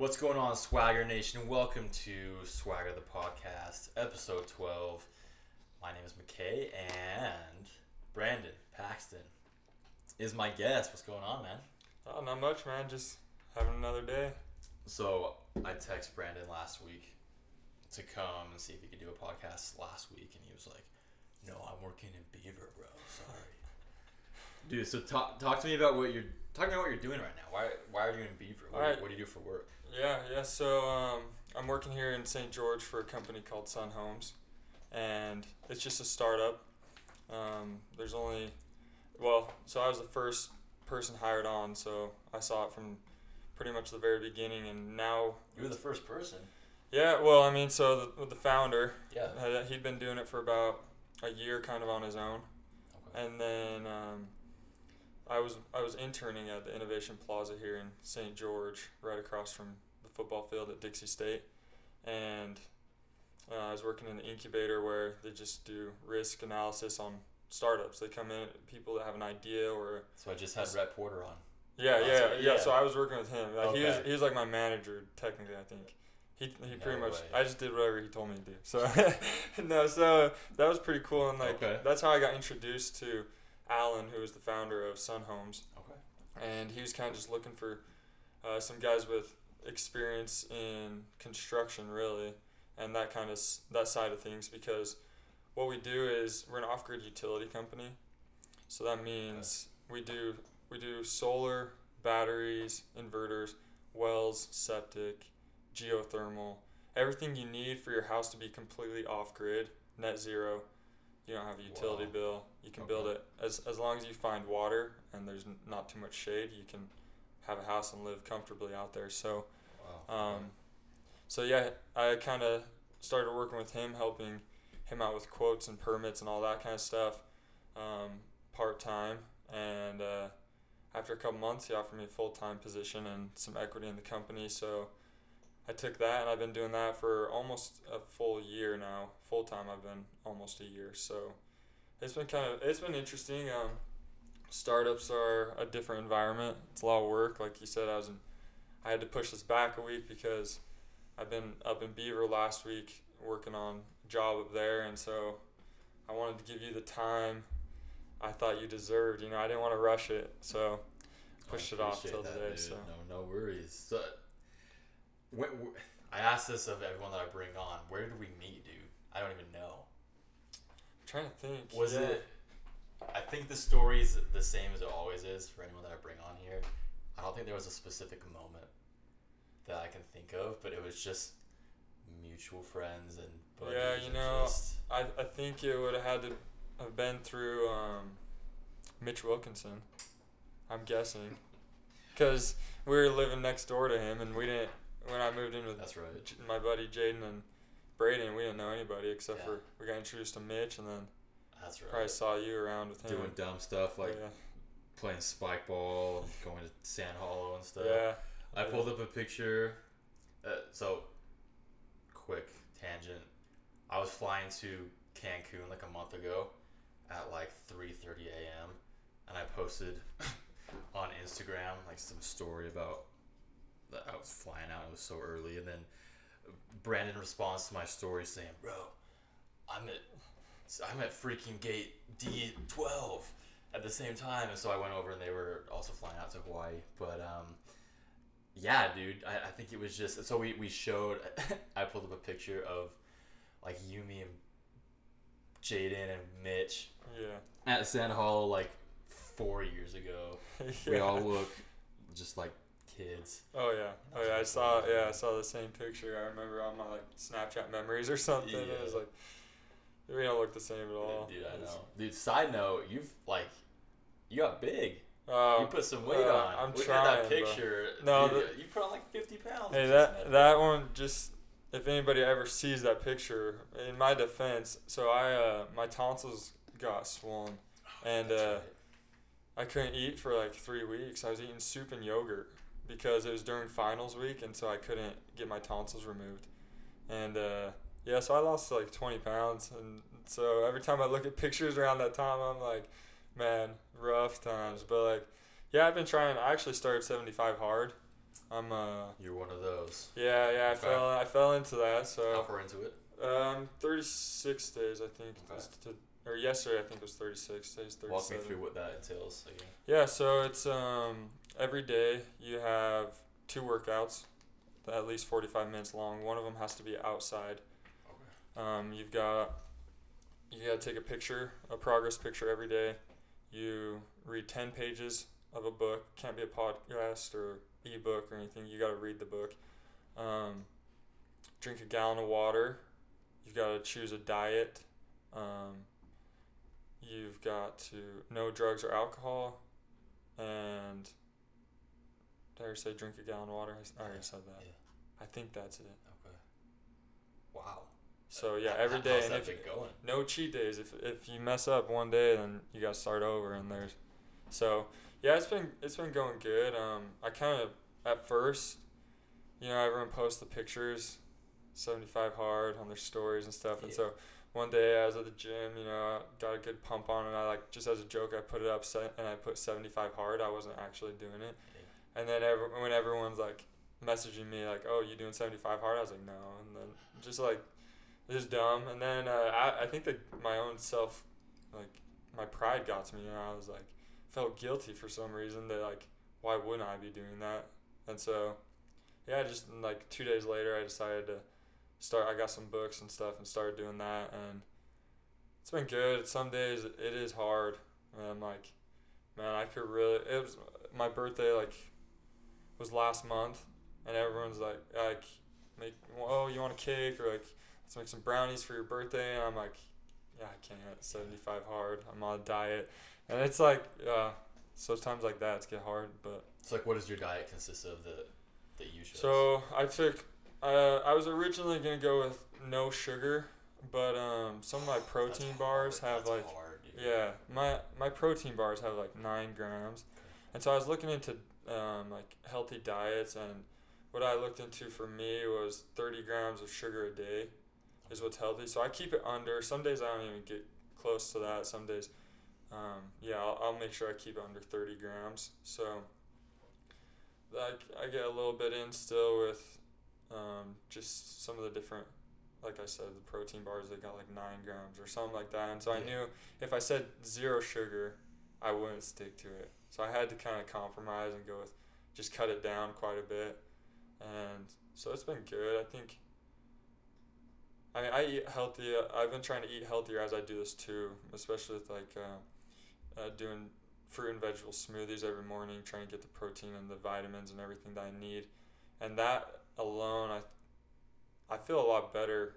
What's going on, Swagger Nation? Welcome to Swagger the Podcast, episode 12. My name is McKay, and Brandon Paxton is my guest. What's going on, man? Oh, not much, man. Just having another day. So, I texted Brandon last week to come and see if he could do a podcast last week, and he was like, No, I'm working in Beaver, bro. Sorry. Dude, so talk, talk to me about what you're talk to me about what you're doing right now. Why why are you in Beaver? What, Alright. what do you do for work? Yeah, yeah. So um, I'm working here in St. George for a company called Sun Homes, and it's just a startup. Um, there's only, well, so I was the first person hired on, so I saw it from pretty much the very beginning, and now, You were the first person. yeah. Well, I mean, so the, the founder, Yeah. uh, he'd been doing it for about a year, kind of on his own. Okay. And then um, I was I was interning at the Innovation Plaza here in St. George, right across from the football field at Dixie State, and uh, I was working in the incubator where they just do risk analysis on startups. They come in people that have an idea or So I just had Rhett Porter on. yeah yeah yeah. yeah. So I was working with him. Like, He was Okay. he was like my manager technically. I think. He, he pretty No much way. I just did whatever he told me to do. So no, so that was pretty cool and like Okay. that's how I got introduced to Alan, who was the founder of Sun Homes, Okay. and he was kind of just looking for uh, some guys with experience in construction, really, and that kind of s- that side of things. Because what we do is we're an off-grid utility company, so that means we do we do solar, batteries, inverters, wells, septic, geothermal, everything you need for your house to be completely off-grid, net zero. You don't have a utility Wow. bill. You can build it as as long as you find water and there's n- not too much shade. You can have a house and live comfortably out there. So, Wow. um, so yeah, I kind of started working with him, helping him out with quotes and permits and all that kind of stuff, um, part time. And uh, after a couple months, he offered me a full time position and some equity in the company. So I took that, and I've been doing that for almost a full year now. Full time, I've been almost a year. So it's been kind of it's been interesting. Um, startups are a different environment. It's a lot of work. Like you said, I was in, I had to push this back a week because I've been up in Beaver last week working on a job up there, and so I wanted to give you the time I thought you deserved. You know, I didn't want to rush it, so pushed it off till that, today. dude. So No, no worries. So, I asked this of everyone that I bring on. Where did we meet, dude? I don't even know. I'm trying to think. Was Yeah. it? I think the story's the same as it always is for anyone that I bring on here. I don't think there was a specific moment that I can think of, but it was just mutual friends and buddies Yeah, you and know, just- I, I think it would have had to have been through um, Mitch Wilkinson. I'm guessing, because we were living next door to him, and we didn't. When I moved in with that's right. J- my buddy Jaden and Braden, we didn't know anybody except Yeah. for we got introduced to Mitch, and then That's right. probably saw you around with him. Doing dumb stuff like yeah, playing spike ball, and going to Sand Hollow and stuff. yeah, I pulled up a picture. Uh, so, quick tangent. I was flying to Cancun like a month ago at like 3:30 a.m. and I posted on Instagram like some story about I was flying out. It was so early, and then Brandon responds to my story saying, "Bro, I'm at I'm at freaking gate D12 at the same time." And so I went over, and they were also flying out to Hawaii, but um. Yeah, dude. I, I think it was just so we, we showed I pulled up a picture of like Yumi and Jaden and Mitch yeah. at Sand Hollow like four years ago. We all look just like kids. Oh yeah, oh yeah. I saw yeah, I saw the same picture. I remember on my like Snapchat memories or something. It was like we don't look the same at all. Dude, I know. Dude, side note, you've like you got big. Uh, you put some weight uh, on. I'm Looking trying, at that bro. picture, No, dude, the- you put on like fifty pounds. Hey, that that one just if anybody ever sees that picture, in my defense, so I uh my tonsils got swollen and uh right. I couldn't eat for like three weeks. I was eating soup and yogurt because it was during finals week, and so I couldn't get my tonsils removed. And uh, yeah, so I lost like 20 pounds, and so every time I look at pictures around that time, I'm like, man, rough times. But like, yeah, I've been trying. I actually started 75 hard, I'm uh You're one of those. yeah yeah I Okay. fell I fell into that How so far into it? um 36 days I think Okay. to, or yesterday I think it was 36 days 37 Walk me through what that entails again. Yeah, so it's um every day you have two workouts, at least forty five minutes long. One of them has to be outside. Okay. Um, you've got you got to take a picture, a progress picture every day. You read ten pages of a book. Can't be a podcast or ebook or anything. You got to read the book. Um, drink a gallon of water. You've got to choose a diet. Um, you've got to no drugs or alcohol, and did I already say drink a gallon of water? I already said that. Yeah. I think that's it. Okay. Wow. So yeah, every how's day, and that if going? no cheat days. If if you mess up one day, then you got to start over, and there's, so yeah, it's been it's been going good. Um, I kind of at first, you know, everyone posts the pictures, seventy five hard on their stories and stuff, and so one day I was at the gym, you know, got a good pump on, and I like just as a joke, I put it up and I put seventy five hard. I wasn't actually doing it, and then every, when everyone's like messaging me like, "Oh, you doing seventy five hard?" I was like, "No," and then just like this is dumb. And then uh, I, I think that my own self, like my pride got to me. and I was like, felt guilty for some reason that like, why wouldn't I be doing that? And so, yeah, just like two days later, I decided to start. I got some books and stuff and started doing that, and it's been good. Some days it is hard, and I'm like, man, I could really. It was my birthday like was last month, and everyone's like, like, make oh you want a cake or like let's make some brownies for your birthday and I'm like yeah I can't. 75 hard. I'm on a diet. And it's like uh so times like that it's get hard but It's like, what does your diet consist of that that you chose? so I took uh, I was originally gonna go with no sugar but um some of my That's protein bars hard. have That's like hard, yeah my my protein bars have like nine grams. And so I was looking into um, like healthy diets and what I looked into for me was 30 grams of sugar a day is what's healthy. So I keep it under. Some days I don't even get close to that. Some days, um, yeah, I'll, I'll make sure I keep it under 30 grams. So like I get a little bit in still with um, just some of the different, like I said, the protein bars they got like nine grams or something like that. And so I knew if I said zero sugar, I wouldn't stick to it. So I had to kind of compromise and go with just cut it down quite a bit. And so it's been good. I think. I mean, I eat healthy. I've been trying to eat healthier as I do this too, especially with like uh, uh, doing fruit and vegetable smoothies every morning, trying to get the protein and the vitamins and everything that I need. And that alone, I, I feel a lot better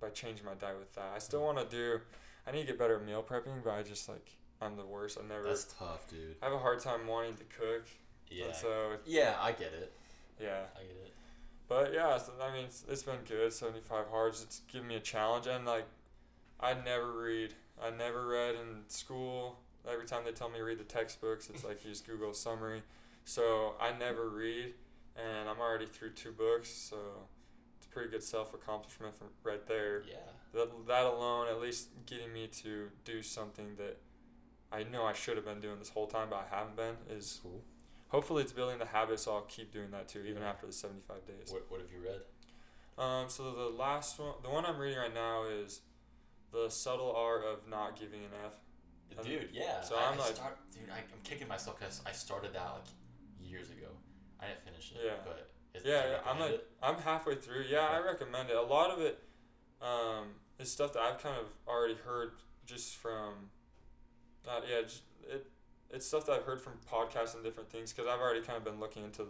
by changing my diet with that. I still want to do. I need to get better at meal prepping, but I just like I'm the worst. I've never. That's tough, dude. I have a hard time wanting to cook. Yeah. And so yeah, I get it. yeah. I get it. But yeah, so, I mean, it's, it's been good. Seventy five hards. It's given me a challenge, and like, I never read. I never read in school. Every time they tell me to read the textbooks, it's like just Google summary. So I never read, and I'm already through two books. So it's pretty good self accomplishment from right there. Yeah. That that alone, at least getting me to do something that I know I should have been doing this whole time, but I haven't been, is Cool. hopefully it's building the habit. So I'll keep doing that too, even after the seventy five days. What What have you read? Um, so the last one, the one I'm reading right now is the subtle art of not giving an F. Um, Dude, yeah. so I, I'm I like- start, dude, I, I'm kicking myself because I started that like years ago. I didn't finish it. Yeah. But is, Yeah, do you yeah, I'm like it? I'm halfway through. Yeah, I recommend it. A lot of it um, is stuff that I've kind of already heard just from. Uh, yeah, just, it it's stuff that I've heard from podcasts and different things because I've already kind of been looking into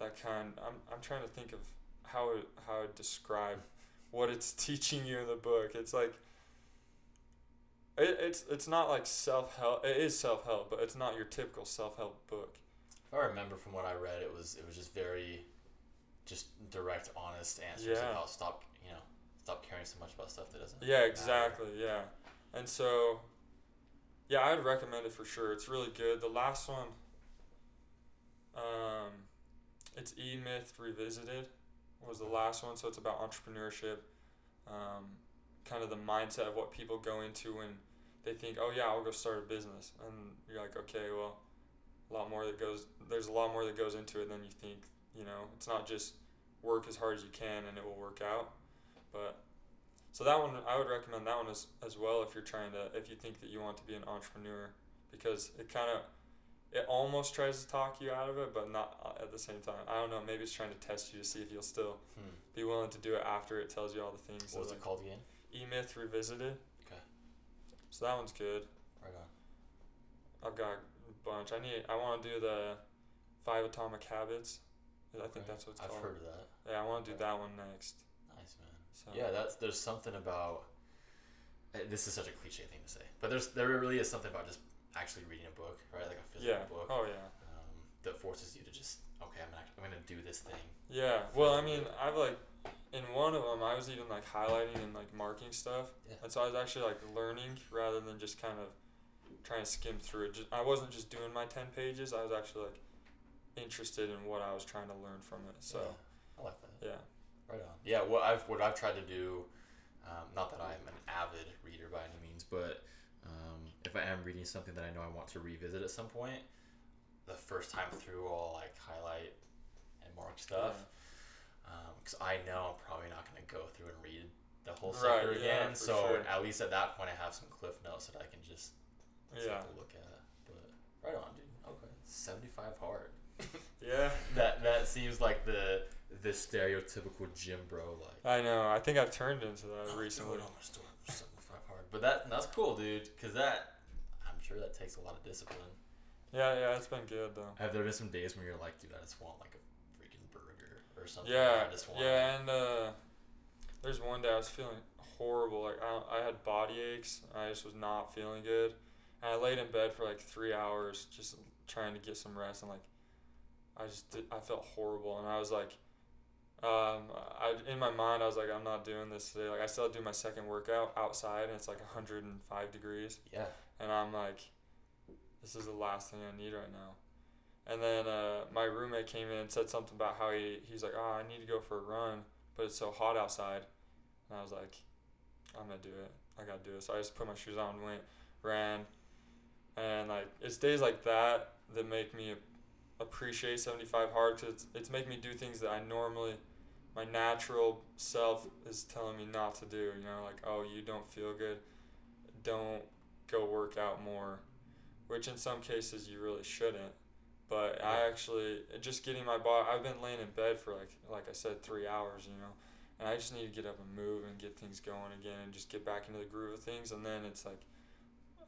that kind. I'm I'm trying to think of how it, how to describe what it's teaching you in the book. It's like. It, it's it's not like self help. It is self help, but it's not your typical self help book. If I remember from what I read, it was it was just very, just direct, honest answers Yeah. about stop you know stop caring so much about stuff that doesn't. Yeah, matter. exactly. Yeah, and so, yeah, I'd recommend it for sure. It's really good. The last one, um, it's E Myth Revisited, was the last one. So it's about entrepreneurship, um, kind of the mindset of what people go into when they think, oh yeah, I'll go start a business, and you're like, okay, well, a lot more that goes. There's a lot more that goes into it than you think. you know, it's not just work as hard as you can and it will work out. But so that one, I would recommend that one as, as well if you're trying to, if you think that you want to be an entrepreneur, because it kind of, it almost tries to talk you out of it, but not uh, at the same time. I don't know. Maybe it's trying to test you to see if you'll still Hmm. be willing to do it after it tells you all the things. What was that, it called again? like, E Myth Revisited. Okay. So that one's good. Right on. I've got a bunch. I need. I want to do the Five Atomic Habits. I think that's what it's I've called. heard of that. Yeah, I want to do that one next. So Yeah, that's there's something about. eh, This is such a cliche thing to say, but there's there really is something about just actually reading a book, right? Like a physical yeah. book Oh yeah. um, that forces you to just okay, I'm gonna I'm gonna do this thing. Yeah. Well, I mean, I've like in one of them, I was even like highlighting and like marking stuff, Yeah. and so I was actually like learning rather than just kind of trying to skim through it. Just, I wasn't just doing my ten pages. I was actually like interested in what I was trying to learn from it. So yeah, I like that. yeah. Right on. Yeah, what I've what I've tried to do, um, not that I'm an avid reader by any means, but um, if I am reading something that I know I want to revisit at some point, the first time through I'll like highlight and mark stuff, because I know I'm probably not gonna go through and read the whole Right, sucker yeah, again. so sure. at least at that point I have some cliff notes that I can just Yeah. take a look at. But right on, dude. Okay, seventy five hard. Yeah. That that seems like the the stereotypical gym bro like. I know. I think I've turned into that "Oh, recently. dude, I'm gonna start with 75 hard. But that that's cool, dude. Cause that I'm sure that takes a lot of discipline. Yeah, yeah, it's been good though. Have there been some days when you're like, dude, I just want like a freaking burger or something? Yeah, I just want yeah, and uh, there's one day I was feeling horrible. Like I, I had body aches. I just was not feeling good, and I laid in bed for like three hours just trying to get some rest. And like, I just did, I felt horrible, and I was like, um, I in my mind I was like, I'm not doing this today. Like I still do my second workout outside, and it's like 105 degrees, Yeah. and I'm like, this is the last thing I need right now. And then uh, my roommate came in and said something about how he he's like, oh, I need to go for a run, but it's so hot outside. And I was like, I'm gonna do it. I gotta do it. So I just put my shoes on, and went, ran, and like it's days like that that make me appreciate 75 hard because it's, it's making me do things that I normally, my natural self is telling me not to do. You know, like oh, you don't feel good, don't go work out more, which in some cases you really shouldn't. But I actually uh, just getting my body. I've been laying in bed for like like I said three hours. You know, and I just need to get up and move and get things going again and just get back into the groove of things. And then it's like,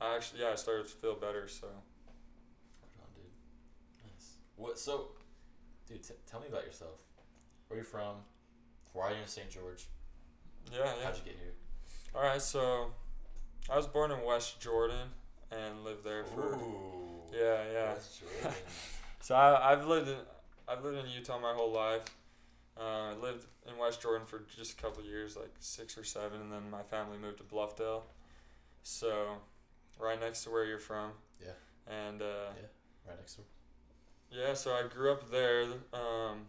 I actually yeah I started to feel better. So on, dude. Nice. What? So, dude, t- tell me about yourself. Where are you from? Why are you in St. George? yeah yeah. How'd you get here? All right, so I was born in West Jordan and lived there for Ooh. yeah yeah. West Jordan. So I, I've lived in I've lived in Utah my whole life. Uh, I lived in West Jordan for just a couple years, like six or seven, and then my family moved to Bluffdale. So, right next to where you're from. Yeah. And uh, right next door. yeah, so I grew up there. Um,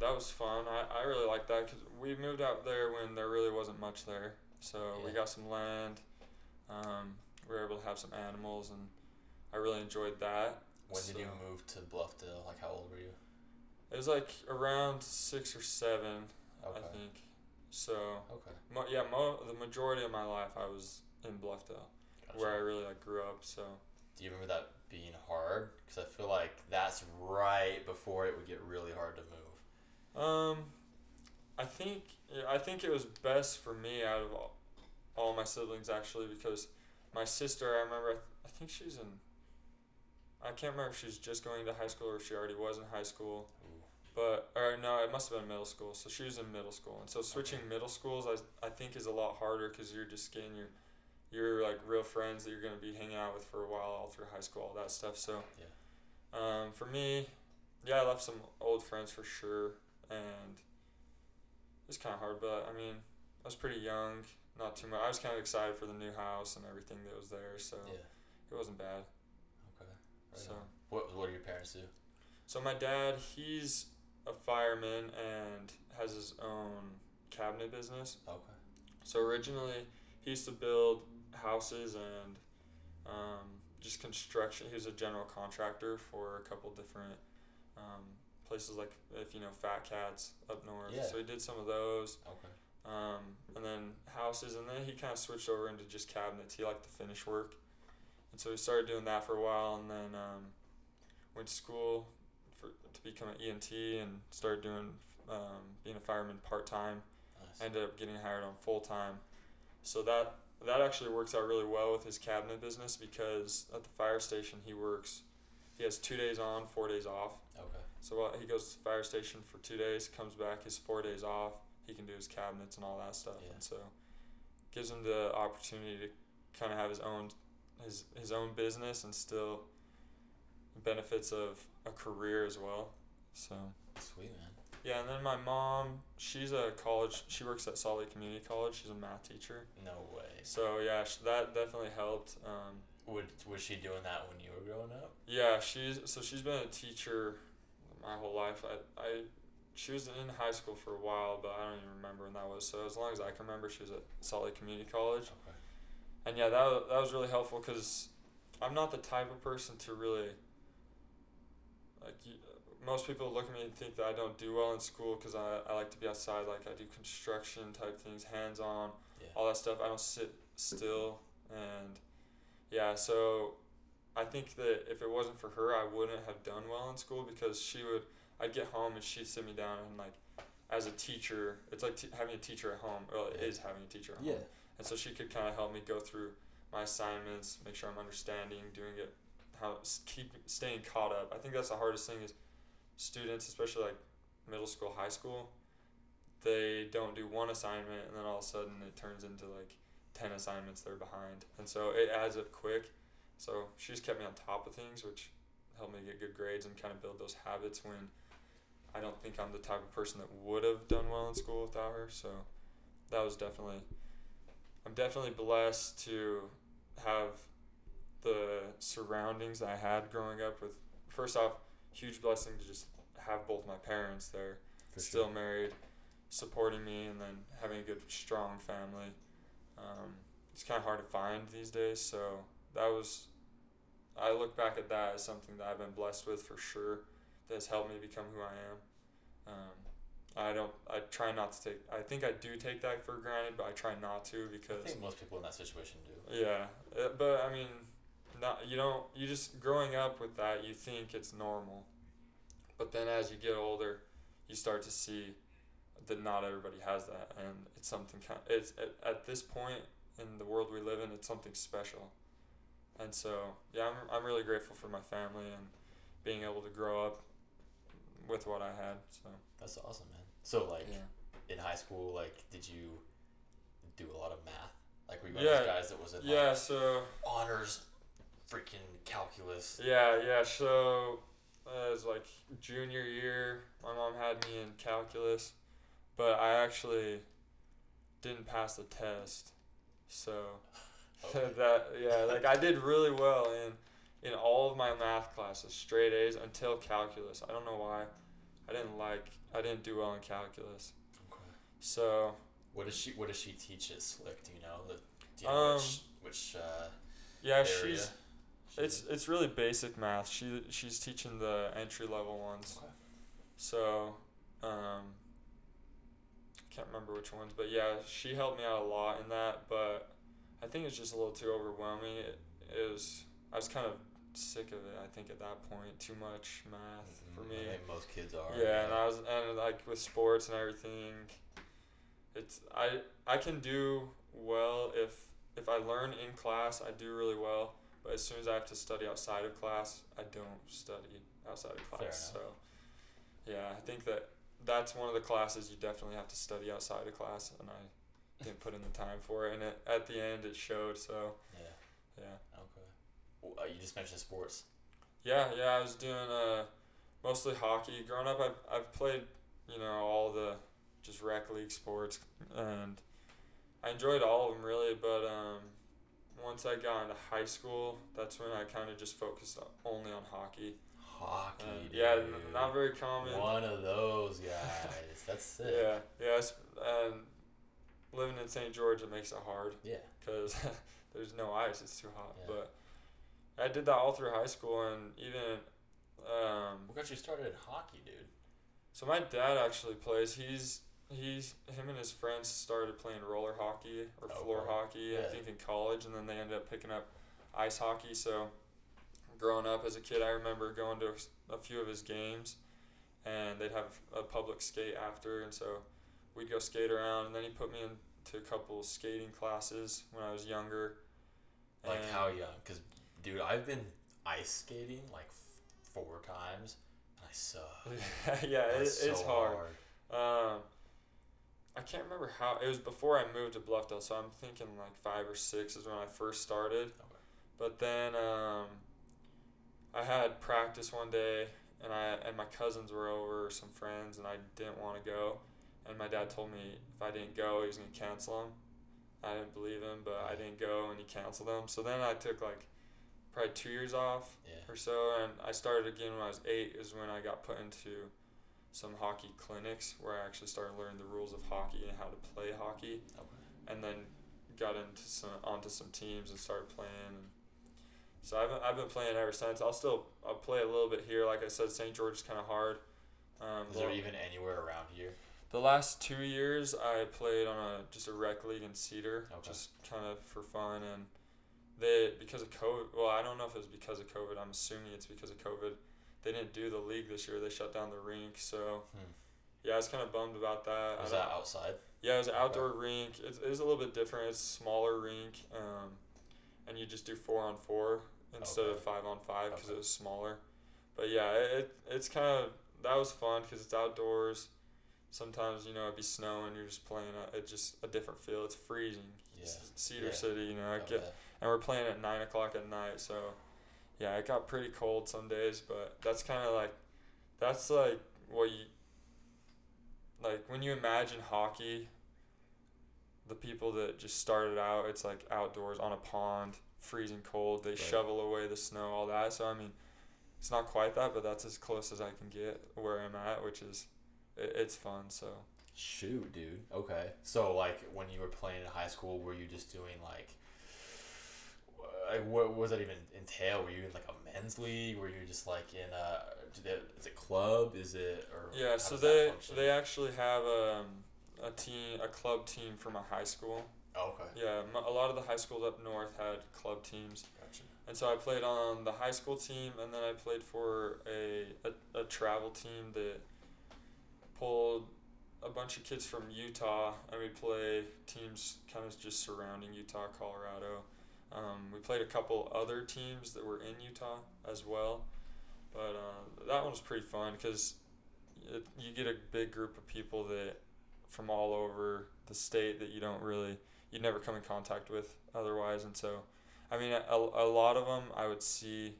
that was fun. I, I really liked that because we moved out there when there really wasn't much there. So we got some land. Um, we were able to have some animals, and I really enjoyed that. When did you move to Bluffdale? Like, how old were you? It was like around six or seven, Okay. I think. So, Okay. mo- yeah, mo- the majority of my life I was in Bluffdale, Gotcha. where I really like grew up. So, Do you remember that being hard? Because I feel like that's right before it would get really hard to move. Um, I think yeah, I think it was best for me out of all, all my siblings actually because my sister I remember I, th- I think she's in. I can't remember if she's just going to high school or if she already was in high school. Ooh. But or no, it must have been middle school. So she was in middle school, and so switching middle schools, I, I think is a lot harder because you're just getting your, your like real friends that you're gonna be hanging out with for a while all through high school, all that stuff. So, yeah, um, for me, yeah, I left some old friends for sure, and it's kind of hard. But I mean, I was pretty young, not too much. I was kind of excited for the new house and everything that was there, so Yeah. it wasn't bad. Okay. Right so. on. What What do your parents do? So my dad, he's a fireman and has his own cabinet business. Okay. So originally, he used to build houses and um, just construction. He was a general contractor for a couple different um, places like if you know Fat Cats up north. Yeah. So he did some of those. Okay. Um, and then houses, and then he kind of switched over into just cabinets. He liked the finish work, and so he started doing that for a while, and then um, went to school for to become an EMT and started doing um, being a fireman part time. Nice. Ended up getting hired on full time, so that that actually works out really well with his cabinet business because at the fire station he works, he has two days on, four days off. So while he goes to the fire station for two days, comes back, his four days off, he can do his cabinets and all that stuff. Yeah. And so gives him the opportunity to kind of have his own his his own business and still benefits of a career as well. So Sweet man. yeah, and then my mom, she's a college. She works at Salt Lake Community College. She's a math teacher. No way. So yeah, that definitely helped. Um, Would was she doing that when you were growing up? Yeah, she's so she's been a teacher my whole life. I, I she was in high school for a while, but I don't even remember when that was. So as long as I can remember, she was at Salt Lake Community College, Okay. and yeah, that wa- that was really helpful because I'm not the type of person to really like. You, most people look at me and think that I don't do well in school because I, I like to be outside. Like I do construction type things, hands on Yeah. all that stuff. I don't sit still, and yeah, so I think that if it wasn't for her, I wouldn't have done well in school because she would. I'd get home and she'd sit me down and like, as a teacher, it's like t- having a teacher at home. Well, it is having a teacher at Yeah. home, and so she could kind of help me go through my assignments, make sure I'm understanding, doing it, how keep staying caught up. I think that's the hardest thing is students, especially like middle school, high school, they don't do one assignment and then all of a sudden it turns into like 10 assignments they're behind. And so it adds up quick. So she's kept me on top of things, which helped me get good grades and kind of build those habits when I don't think I'm the type of person that would have done well in school without her. So that was definitely, I'm definitely blessed to have the surroundings I had growing up with. First off, huge blessing to just have both my parents there For still sure. married, supporting me, and then having a good, strong family. Um, it's kind of hard to find these days, so that was. I look back at that as something that I've been blessed with for sure. That has helped me become who I am. Um, I don't. I try not to take. I think I do take that for granted, but I try not to because I think most people in that situation do. Yeah, uh, but I mean, not you don't. You just growing up with that, you think it's normal, but then as you get older, you start to see that not everybody has that, and it's something kind. It's at, at this point in the world we live in, it's something special, and so yeah, I'm I'm really grateful for my family and being able to grow up with what I had. So That's awesome, man. So like yeah. in high school, like did you do a lot of math? Like were you one Yeah. of those guys that was in Yeah. like So honors, freaking calculus? Yeah, yeah. So uh, it was like junior year. My mom had me in calculus, but I actually didn't pass the test. So. that yeah, like I did really well in in all of my math classes, straight A's until calculus. I don't know why. I didn't like. I didn't do well in calculus. Okay. So What does she What does she teach at Slick? Do you know? The, do you know Um, which which uh, yeah, area? she's she it's did? it's really basic math. She she's teaching the entry level ones. Okay. So, um, can't remember which ones, but yeah, she helped me out a lot in that. But I think it's just a little too overwhelming. It, it was I was kind of sick of it. I think at that point, too much math for Mhm, me. I think most kids are. Yeah, and I was and like with sports and everything, it's I I can do well if if I learn in class, I do really well. But as soon as I have to study outside of class, I don't study outside of class. So yeah, I think that that's one of the classes you definitely have to study outside of class, and I didn't put in the time for it, and it, at the end it showed. So yeah. yeah. Okay. Well, uh, you just mentioned sports. Yeah, yeah, I was doing uh, mostly hockey. Growing up, I've, I've played, you know, all the just rec league sports, and I enjoyed all of them really. But um, once I got into high school, that's when I kind of just focused only on hockey. Hockey. Uh, dude. yeah, n- not very common. One of those guys. That's sick. Yeah, yeah, and living in St. George, it makes it hard Yeah. because there's no ice; it's too hot. Yeah. But I did that all through high school, and even um, What got you started in hockey, dude? So my dad actually plays. He's he's him and his friends started playing roller hockey or floor Okay. hockey. I think in college, and then they ended up picking up ice hockey. So growing up as a kid, I remember going to a few of his games, and they'd have a public skate after, and so we'd go skate around. And then he put me into a couple skating classes when I was younger. Like and- how young? Because, dude, I've been ice skating like f- four times, and I suck. yeah, it, it's so hard. Um, I can't remember how it was before I moved to Bluffdale, so I'm thinking like five or six is when I first started. Okay. But then um, I had practice one day, and I and my cousins were over, some friends, and I didn't want to go. And my dad told me if I didn't go, he was gonna cancel them. I didn't believe him, but I didn't go, and he canceled them. So then I took like probably two years off Yeah. or so, and I started again when I was eight. Is when I got put into some hockey clinics where I actually started learning the rules of hockey and how to play hockey, Okay. and then got into some onto some teams and started playing. So I've I've been playing ever since. I'll still I'll play a little bit here. Like I said, St. George is kind of hard. Um, Is there even anywhere around here? The last two years I played on a just a rec league in Cedar, Okay. just kind of for fun and. They because of COVID. Well, I don't know if it was because of COVID. I'm assuming it's because of COVID. They didn't do the league this year. They shut down the rink. So, Hmm. yeah, I was kind of bummed about that. Was that outside? yeah, it was an outdoor rink. It's, it was a little bit different. It's a smaller rink, um, and you just do four on four instead of five on five because Okay. it was smaller. But yeah, it, it it's kind of that was fun because it's outdoors. Sometimes you know it'd be snowing. You're just playing. A, it's just a different feel. It's freezing. Yeah. Cedar Yeah. City, you know. I get, and we're playing at nine o'clock at night, so yeah, it got pretty cold some days. But that's kind of like that's like what you like when you imagine hockey. The people that just started out, it's like outdoors on a pond, freezing cold. They Right. shovel away the snow, all that. So I mean, it's not quite that, but that's as close as I can get where I'm at, which is it, it's fun. So Shoot, dude. Okay. So, like, when you were playing in high school, were you just doing like, like, what, was that even entail? Were you in like a men's league? Were you just like in a? they- Is it club? Is it or? yeah, so they they actually have um, a team, a club team from a high school. Oh, okay. Yeah, m- a lot of the high schools up north had club teams, Gotcha. and so I played on the high school team, and then I played for a a, a travel team that pulled a bunch of kids from Utah, and we play teams kind of just surrounding Utah, Colorado. Um, we played a couple other teams that were in Utah as well, but uh, that one was pretty fun because you get a big group of people that from all over the state that you don't really you'd never come in contact with otherwise and so i mean a, a lot of them i would see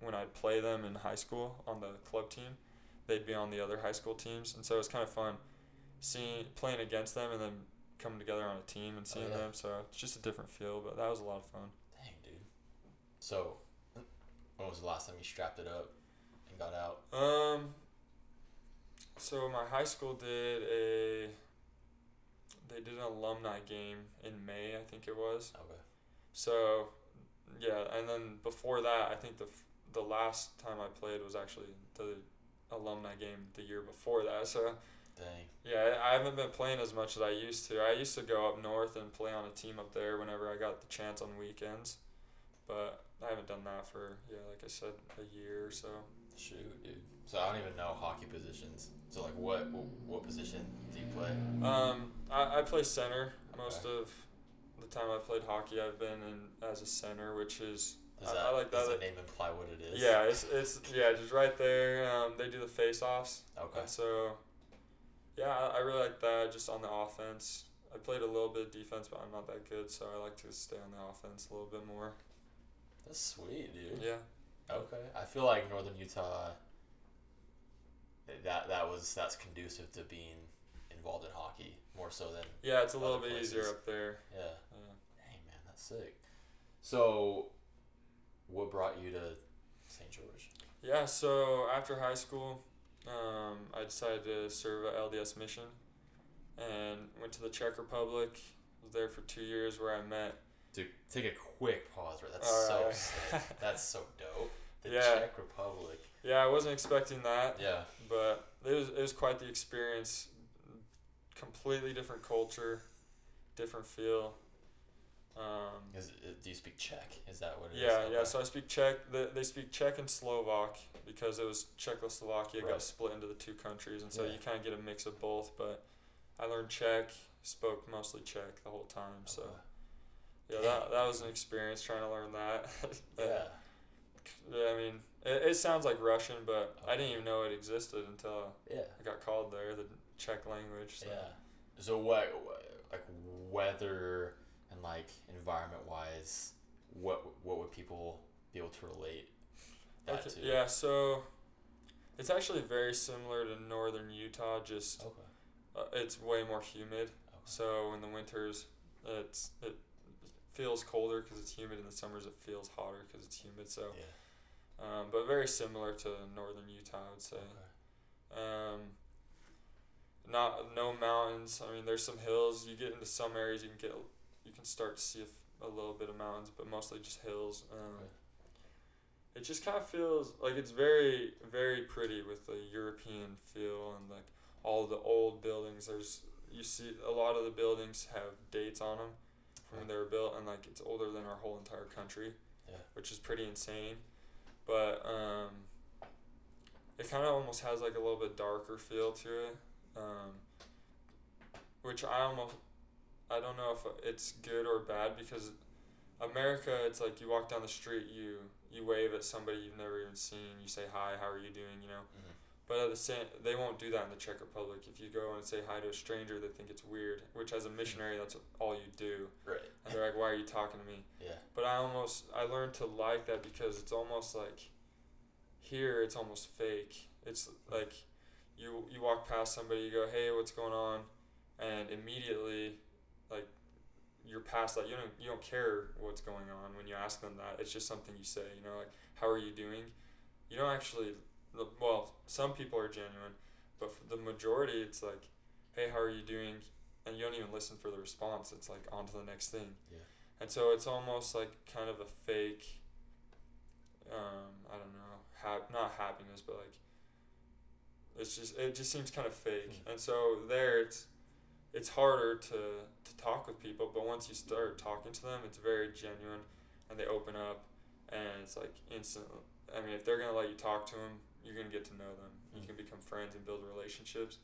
when i'd play them in high school on the club team they'd be on the other high school teams and so it was kind of fun seeing playing against them and then coming together on a team and seeing yeah. them so it's just a different feel but that was a lot of fun Dang, dude. So, when was the last time you strapped it up and got out? Um. So my high school did a. They did an alumni game in May, I think it was. Okay. So, yeah, and then before that, I think the f- the last time I played was actually the alumni game the year before that. So Dang. yeah, I haven't been playing as much as I used to. I used to go up north and play on a team up there whenever I got the chance on weekends, but I haven't done that for yeah, like I said, a year or so. Shoot, dude. So I don't even know hockey positions. So like, what what, what position do you play? Um, I, I play center most of the time I played hockey. I've been in as a center, which is Does that I like does that. the name imply what it is? yeah, it's it's yeah, just right there. Um, they do the face offs, Okay. and so yeah, I, I really like that. Just on the offense, I played a little bit of defense, but I'm not that good, so I like to stay on the offense a little bit more. That's sweet, dude. Yeah, Okay. I feel like Northern Utah. That that was that's conducive to being involved in hockey more so than yeah, it's a little bit easier up there. yeah. Yeah. Hey man, that's sick. So, what brought you to St. George? Yeah, so after high school, um, I decided to serve at LDS mission and went to the Czech Republic. Was there for two years where I met. To take a quick pause, right? That's All so right. sick. That's so dope. The Yeah. Czech Republic. Yeah, I wasn't expecting that, Yeah. but it was it was quite the experience. Completely different culture, different feel. Um, Is it, do you speak Czech? Is that what it is? yeah, yeah. Okay. So I speak Czech. They, they speak Czech and Slovak because it was Czechoslovakia Right. got split into the two countries, and so Yeah. you kind of get a mix of both. But I learned Czech, spoke mostly Czech the whole time. So Okay. yeah, that that was an experience trying to learn that. Yeah. Yeah, I mean, it, it sounds like Russian, but I didn't even know it existed until Yeah. I got called there, the Czech language. So. Yeah. So what, what like weather and like environment wise, what what would people be able to relate that Okay, to? yeah, so it's actually very similar to northern Utah, just Okay. uh, it's way more humid. Okay. So in the winters, it's it feels colder because it's humid. In the summers, it feels hotter because it's humid. So, Yeah. um, but very similar to northern Utah, I would say. Okay. Um, not no mountains. I mean, there's some hills. You get into some areas, you can get you can start to see a, f- a little bit of mountains, but mostly just hills. Um, Okay. It just kind of feels like it's very very pretty with the European feel and like all the old buildings. There's you see a lot of the buildings have dates on them from when they were built, and like it's older than our whole entire country, Yeah. which is pretty insane. But um, it kind of almost has like a little bit darker feel to it, um, which I almost I don't know if it's good or bad because America, it's like you walk down the street, you you wave at somebody you've never even seen, you say hi, how are you doing, you know. Mhm. But at the same, they won't do that in the Czech Republic. If you go and say hi to a stranger, they think it's weird. Which, as a missionary, that's all you do. Right. And they're like, "Why are you talking to me?" Yeah. But I almost I learned to like that because it's almost like here it's almost fake. It's like you you walk past somebody, you go, "Hey, what's going on?" and immediately like you're past that. You don't you don't care what's going on when you ask them that. It's just something you say, you know, like, "How are you doing?" You don't actually well, some people are genuine, but for the majority it's like, "Hey, how are you doing?" and you don't even listen for the response. It's like on to the next thing. Yeah. And so it's almost like kind of a fake. Um, I don't know, hap- not happiness, but like. It's just it just seems kind of fake, Hmm. and so there it's, it's harder to to talk with people. But once you start talking to them, it's very genuine, and they open up, and it's like instant. I mean, if they're gonna let you talk to them, you're gonna get to know them. You can become friends and build relationships.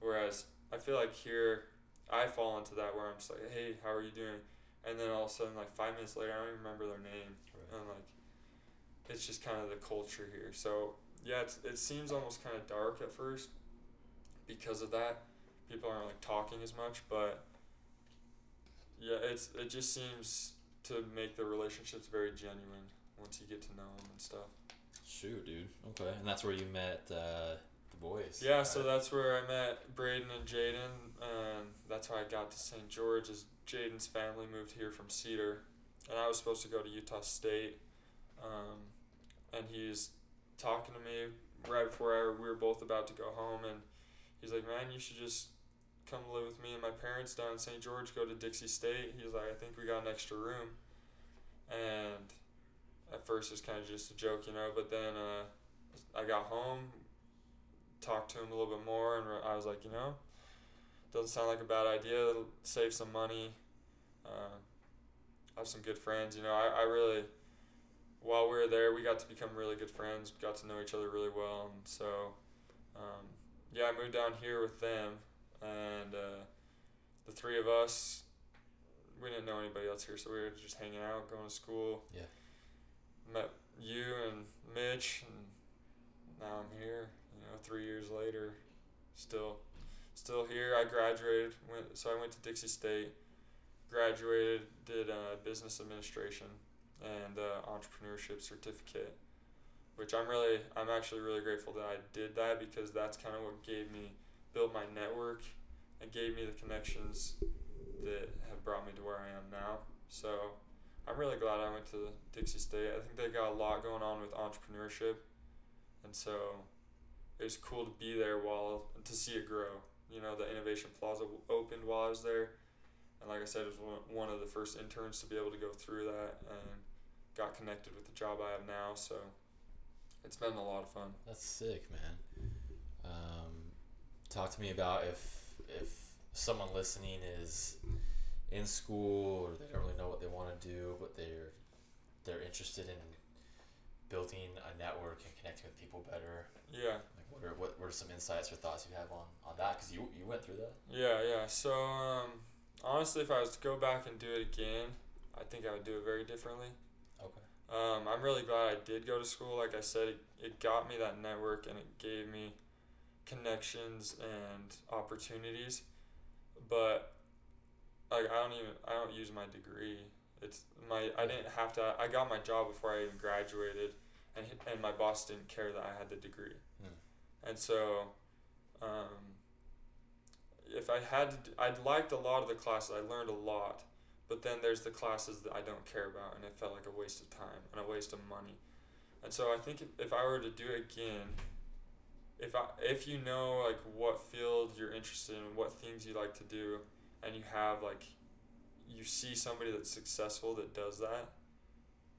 Whereas I feel like here, I fall into that where I'm just like, hey, how are you doing? And then all of a sudden, like five minutes later, I don't even remember their name. Right. And like, it's just kind of the culture here. So yeah, it's, it seems almost kind of dark at first because of that. People aren't like talking as much, but yeah, it's it just seems to make the relationships very genuine once you get to know them and stuff. Shoot, dude. Okay. And that's where you met uh, the boys. Yeah, so that's where I met Braden and Jaden, and that's how I got to St. George. Is Jaden's family moved here from Cedar, and I was supposed to go to Utah State, um, and he's talking to me right before I, we were both about to go home, and he's like, "Man, you should just come live with me and my parents down in St. George. Go to Dixie State." He's like, "I think we got an extra room," and at first it's kind of just a joke, you know, but then uh, I got home talked to him a little bit more, and I was like, you know, doesn't sound like a bad idea. It'll save some money. Uh, I have some good friends. You know, I, I really, while we were there, we got to become really good friends. Got to know each other really well, and so, um, yeah, I moved down here with them, and uh, the three of us. We didn't know anybody else here, so we were just hanging out, going to school. Yeah. Met you and Mitch, and now I'm here. You know, three years later, still, still here. I graduated. Went so I went to Dixie State. Graduated, did uh, business administration and uh, entrepreneurship certificate, which I'm really, I'm actually really grateful that I did that because that's kind of what gave me, built my network, and gave me the connections that have brought me to where I am now. So I'm really glad I went to Dixie State. I think they got a lot going on with entrepreneurship, and so it was cool to be there while to see it grow. You know, the Innovation Plaza opened while I was there, and like I said, it was one, of the first interns to be able to go through that and got connected with the job I have now. So it's been a lot of fun. That's sick, man. Um, talk to me about if if someone listening is in school or they don't really know what they want to do, but they're they're interested in building a network and connecting with people better. Yeah. Like, what are what, what are some insights or thoughts you have on on that? Because you you went through that. Yeah, yeah. So um, honestly, if I was to go back and do it again, I think I would do it very differently. Okay. Um, I'm really glad I did go to school. Like I said, it, it got me that network and it gave me connections and opportunities. But like I don't even I don't use my degree. It's my I didn't have to. I got my job before I even graduated, and he- and my boss didn't care that I had the degree. Hmm. And so, um, if I had to, I liked a lot of the classes. I learned a lot, but then there's the classes that I don't care about, and it felt like a waste of time and a waste of money. And so I think if, if I were to do it again, if I if you know like what field you're interested in, what things you like to do, and you have like you see somebody that's successful that does that,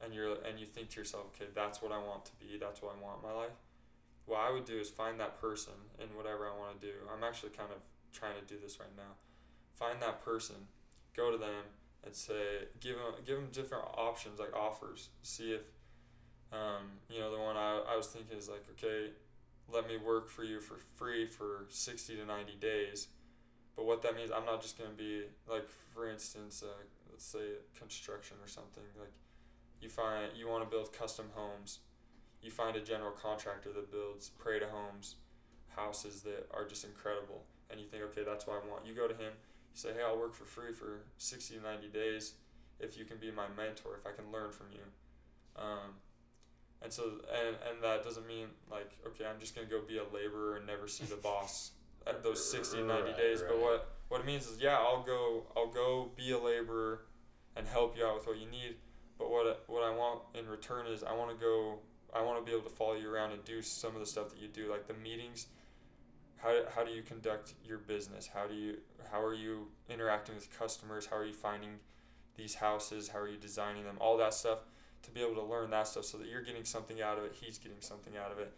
and you're and you think to yourself, okay, that's what I want to be. That's what I want in my life what I would do is find that person in whatever I want to do. I'm actually kind of trying to do this right now. Find that person, go to them, and say, give them, give them different options like offers. See if, um, you know, the one I, I was thinking is like, okay, let me work for you for free for sixty to ninety days. But what that means, I'm not just gonna be like, for instance, uh, let's say construction or something. Like, you find you want to build custom homes you find a general contractor that builds Prada homes, houses that are just incredible, and you think, okay, that's what I want. You go to him, say, hey, I'll work for free for 60 to 90 days if you can be my mentor, if I can learn from you. Um, and so, and, and that doesn't mean like, okay, I'm just going to go be a laborer and never see the boss at those 60 to 90 Right, days. But what, what it means is, yeah, I'll go, I'll go be a laborer and help you out with what you need. But what, what I want in return is I want to go I want to be able to follow you around and do some of the stuff that you do, like the meetings. How, how do you conduct your business? How do you how are you interacting with customers? How are you finding these houses? How are you designing them? All that stuff to be able to learn that stuff so that you're getting something out of it, he's getting something out of it.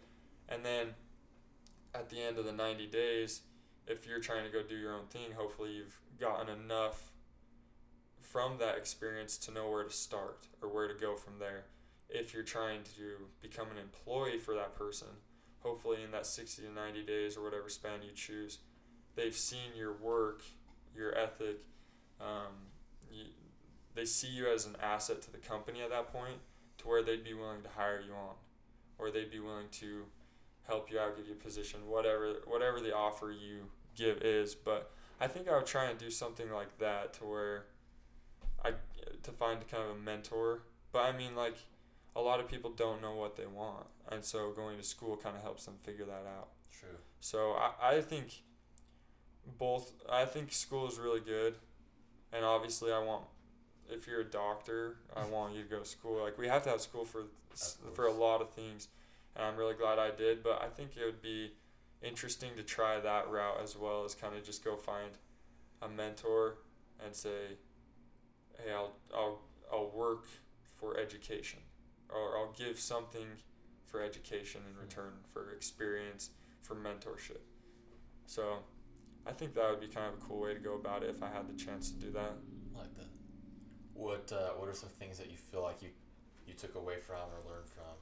And then at the end of the 90 days, if you're trying to go do your own thing, hopefully you've gotten enough from that experience to know where to start or where to go from there if you're trying to become an employee for that person, hopefully in that 60 to 90 days or whatever span you choose, they've seen your work, your ethic. Um, you, they see you as an asset to the company at that point to where they'd be willing to hire you on or they'd be willing to help you out, give you a position, whatever whatever the offer you give is. But I think I would try and do something like that to where I to find kind of a mentor. But I mean like a lot of people don't know what they want, and so going to school kind of helps them figure that out. True. So I, I think both. I think school is really good, and obviously I want. If you're a doctor, I want you to go to school. Like we have to have school for for a lot of things, and I'm really glad I did. But I think it would be interesting to try that route as well as kind of just go find a mentor and say, "Hey, I'll I'll I'll work for education." Or I'll give something for education in return for experience for mentorship. So I think that would be kind of a cool way to go about it if I had the chance to do that. I like that. What uh, What are some things that you feel like you you took away from or learned from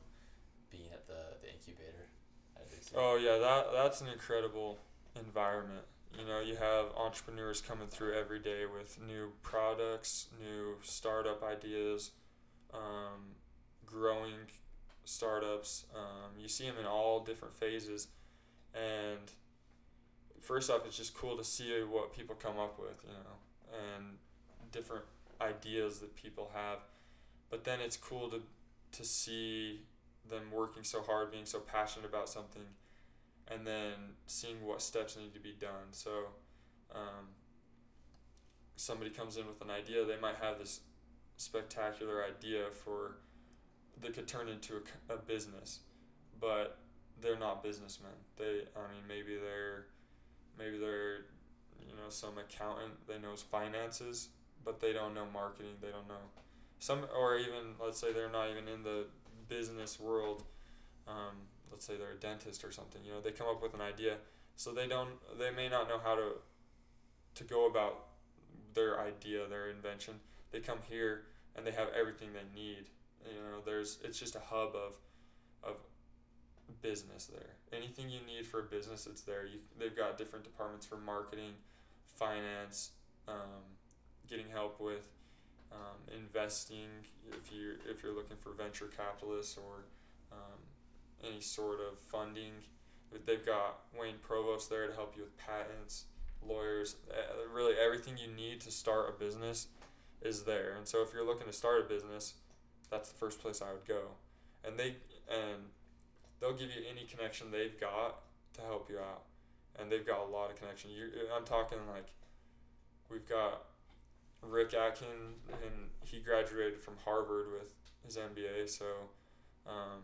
being at the the incubator at Big City? Oh yeah, that that's an incredible environment. You know, you have entrepreneurs coming through every day with new products, new startup ideas, um, growing startups. Um, you see them in all different phases, and first off, it's just cool to see what people come up with, you know, and different ideas that people have. But then it's cool to to see them working so hard, being so passionate about something, and then seeing what steps need to be done. So, um, somebody comes in with an idea, they might have this spectacular idea for that could turn into a business, but they're not businessmen. They, I mean, maybe they're, maybe they're, you know, some accountant. They knows finances, but they don't know marketing. They don't know some, or even let's say they're not even in the business world. um, let's say they're a dentist or something. You know, they come up with an idea, so they don't they may not know how to to go about their idea, their invention. They come here and they have everything they need. You know, there's it's just a hub of of business there. Anything you need for a business, it's there. You, they've got different departments for marketing, finance, um, getting help with um, investing if you if you're looking for venture capitalists or um, any sort of funding. They've got Wayne Provost there to help you with patents, lawyers, really everything you need to start a business is there. And so if you're looking to start a business, that's the first place I would go. And they and they'll give you any connection they've got to help you out. And they've got a lot of connection. You I'm talking like we've got Rick Atkin and he graduated from Harvard with his MBA, so um,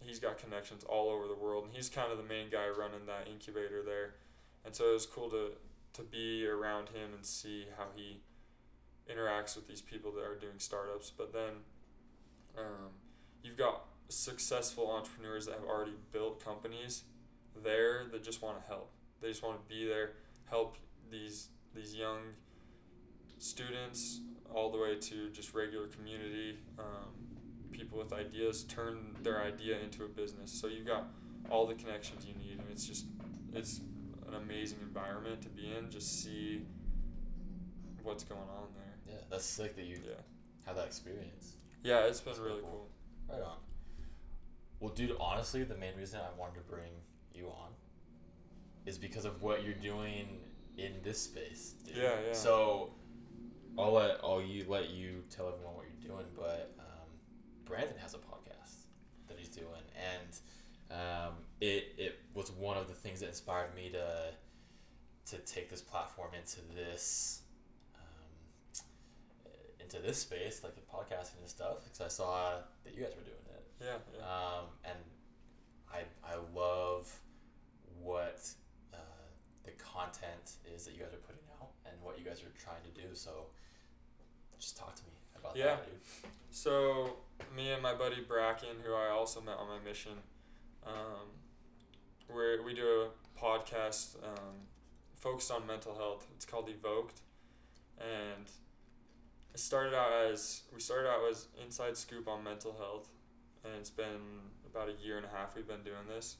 he's got connections all over the world, and he's kind of the main guy running that incubator there. And so it was cool to to be around him and see how he interacts with these people that are doing startups. But then um, you've got successful entrepreneurs that have already built companies there that just want to help. They just want to be there, help these these young students all the way to just regular community um, people with ideas turn their idea into a business. So you've got all the connections you need, and it's just it's an amazing environment to be in. Just see what's going on there. Yeah, that's sick that you Yeah, have that experience. Yeah, it's been That's really cool. cool. Right on. Well, dude, honestly, the main reason I wanted to bring you on is because of what you're doing in this space. Dude. Yeah, yeah. So, I'll let I'll you let you tell everyone what you're doing, but um, Brandon has a podcast that he's doing, and um, it it was one of the things that inspired me to to take this platform into this into this space, like the podcasting and stuff, because I saw that you guys were doing it. Yeah, yeah. Um, and I, I love what uh, the content is that you guys are putting out and what you guys are trying to do. So just talk to me about Yeah. that, dude. So me and my buddy Bracken, who I also met on my mission, um, we we do a podcast um, focused on mental health. It's called Evoked, and it started out as we started out as inside scoop on mental health, and it's been about a year and a half we've been doing this.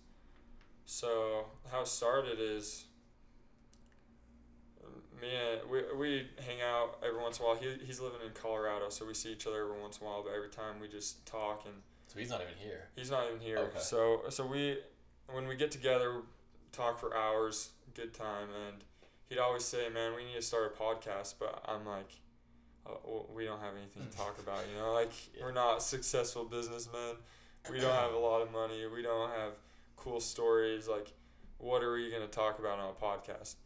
So how it started is me and we, we hang out every once in a while. He, he's living in Colorado, so we see each other every once in a while. But every time we just talk, and So he's not even here. he's not even here. Okay. So so we when we get together, talk for hours, good time, and he'd always say, "Man, we need to start a podcast." But I'm like, Uh, well, we don't have anything to talk about. You know, like Yeah. we're not successful businessmen. We don't have a lot of money. We don't have cool stories. Like, what are we gonna talk about on a podcast?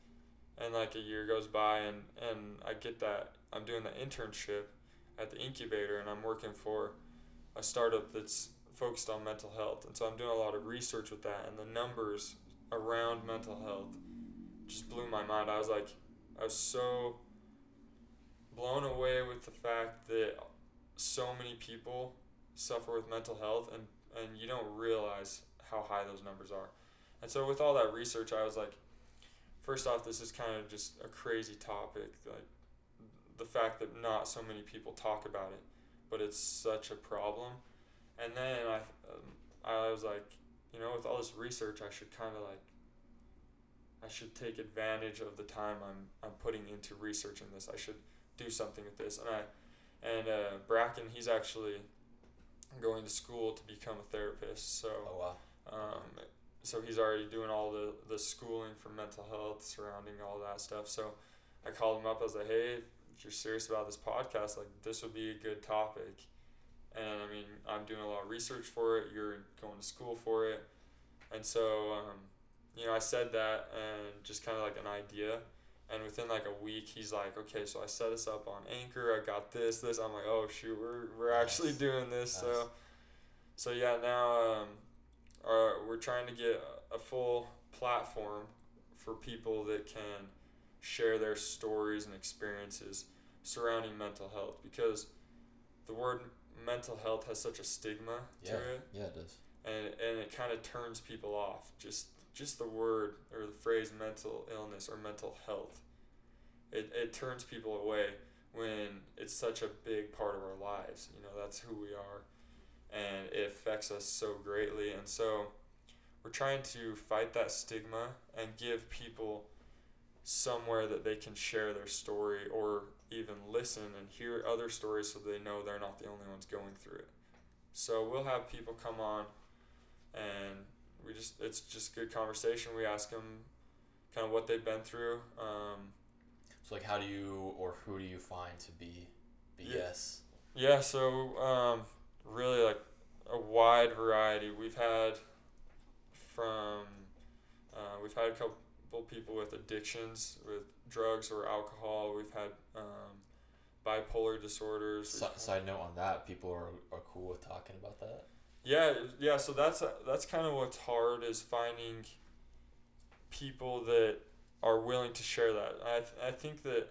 And like a year goes by, and and I get that I'm doing the internship at the incubator, and I'm working for a startup that's focused on mental health, and so I'm doing a lot of research with that, and the numbers around mental health just blew my mind. I was like, I was so blown away with the fact that so many people suffer with mental health, and and you don't realize how high those numbers are. And so with all that research, I was like, first off, this is kind of just a crazy topic, like the fact that not so many people talk about it, but it's such a problem. And then I, um, I was like, you know, with all this research, I should kind of like, I should take advantage of the time I'm I'm putting into researching this. I should do something with this. And I, and uh, Bracken, he's actually going to school to become a therapist. So. Oh wow. Um, so he's already doing all the, the schooling for mental health surrounding all that stuff. So I called him up. I was like, hey, if you're serious about this podcast, like this would be a good topic. And I mean, I'm doing a lot of research for it. You're going to school for it. And so, um, you know, I said that and just kind of like an idea. And within like a week, he's like, okay, so I set us up on Anchor. I got this, this. I'm like, oh shoot, we're, we're actually Nice. doing this. Nice. So, so yeah, now um, uh, we're trying to get a full platform for people that can share their stories and experiences surrounding mental health because the word mental health has such a stigma Yeah. to it Yeah, it does. and and it kind of turns people off. Just just the word or the phrase mental illness or mental health. It it turns people away when it's such a big part of our lives. You know, that's who we are, and it affects us so greatly. And so, we're trying to fight that stigma and give people somewhere that they can share their story or even listen and hear other stories so they know they're not the only ones going through it. So we'll have people come on and we just it's just good conversation. We ask them kind of what they've been through. Um, So like, how do you or who do you find to be BS? Yeah, yeah so um, really like a wide variety. We've had from uh, we've had a couple people with addictions with drugs or alcohol. We've had um, bipolar disorders. Si- side note on that, people are, are cool with talking about that. Yeah, yeah. So that's that's kind of what's hard is finding people that are willing to share that. I th- I think that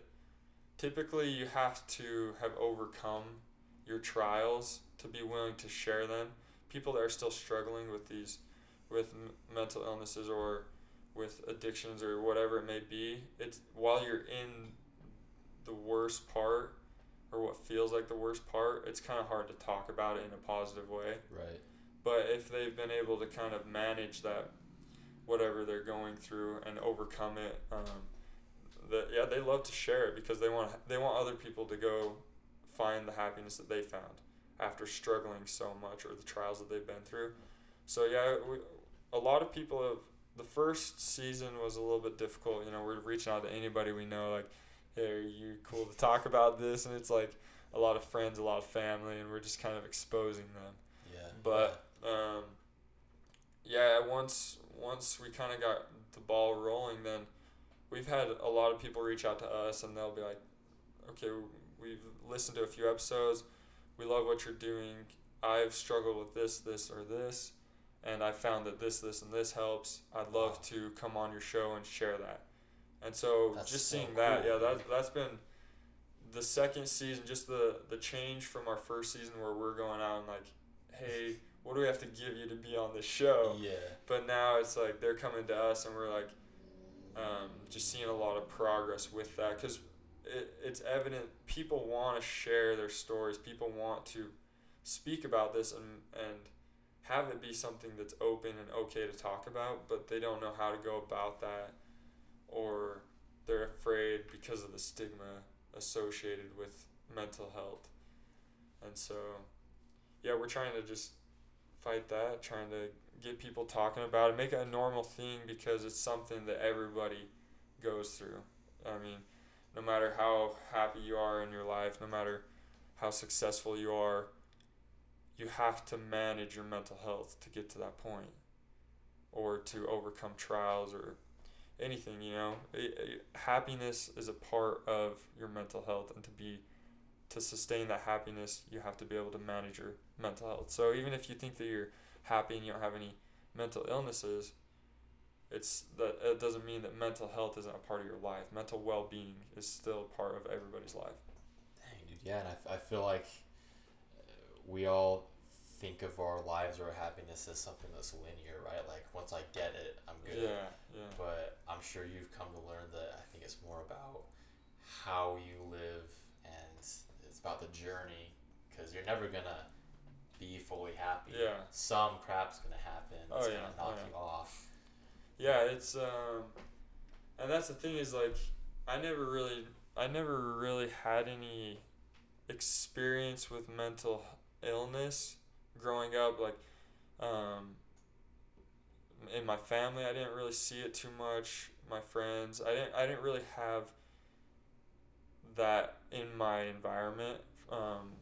typically you have to have overcome your trials to be willing to share them. People that are still struggling with these, with m- mental illnesses or with addictions or whatever it may be. It's while you're in the worst part what feels like the worst part, it's kind of hard to talk about it in a positive way Right. but if they've been able to kind of manage that whatever they're going through and overcome it um, that yeah they love to share it because they want they want other people to go find the happiness that they found after struggling so much or the trials that they've been through so yeah we, a lot of people have the first season was a little bit difficult you know we're reaching out to anybody we know like hey are you cool to talk about this and it's like a lot of friends a lot of family and we're just kind of exposing them Yeah. but um, yeah, once once we kind of got the ball rolling, then we've had a lot of people reach out to us, and they'll be like, "Okay, we've listened to a few episodes. We love what you're doing. I've struggled with this, this, or this, and I found that this, this, and this helps. I'd love to come on your show and share that." And so That's just so seeing that, yeah, that that's been the second season, just the the change from our first season where we're going out and like, hey, what do we have to give you to be on this show? Yeah. But now it's like they're coming to us and we're like, um, just seeing a lot of progress with that because it, it's evident people want to share their stories. People want to speak about this and and have it be something that's open and okay to talk about, but they don't know how to go about that, or they're afraid because of the stigma associated with mental health. And so, yeah, we're trying to just fight that, trying to get people talking about it, make it a normal thing because it's something that everybody goes through. I mean, no matter how happy you are in your life, no matter how successful you are, you have to manage your mental health to get to that point or to overcome trials or anything, you know. Happiness is a part of your mental health and to be to sustain that happiness, you have to be able to manage your mental health. So even if you think that you're happy and you don't have any mental illnesses, it's that it doesn't mean that mental health isn't a part of your life. Mental well-being is still a part of everybody's life. Dang, dude. Yeah, and I, I feel like uh, we all think of our lives or our happiness as something that's linear, right? Like once I get it, I'm good. Yeah, yeah. But I'm sure you've come to learn that I think it's more about how you live and it's about the journey because you're never gonna be fully happy. Yeah. Some crap's gonna happen. It's Oh, gonna knock oh, yeah. you off. Yeah, it's um and that's the thing is like I never really I never really had any experience with mental illness growing up like um in my family I didn't really see it too much my friends I didn't I didn't really have that in my environment um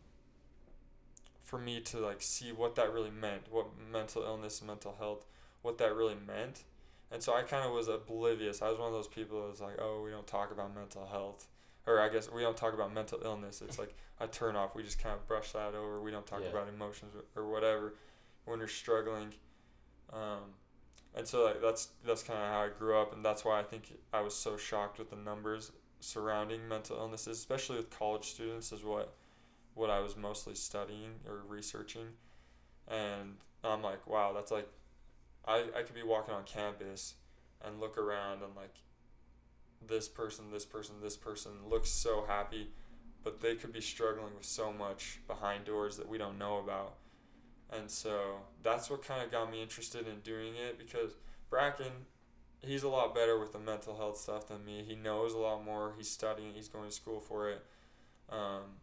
for me to like see what that really meant what mental illness mental health what that really meant and so I kind of was oblivious. I was one of those people that was like, oh, we don't talk about mental health. Or I guess we don't talk about mental illness. It's like a turn off. We just kind of brush that over. We don't talk Yeah. about emotions or whatever when you're struggling. Um, and so like, that's that's kind of how I grew up, and that's why I think I was so shocked with the numbers surrounding mental illnesses, especially with college students, is what what I was mostly studying or researching, and I'm like, wow, that's like, I, I could be walking on campus and look around and like, this person, this person, this person looks so happy, but they could be struggling with so much behind doors that we don't know about. And so that's what kind of got me interested in doing it because Bracken, he's a lot better with the mental health stuff than me. He knows a lot more. He's studying, he's going to school for it. Um,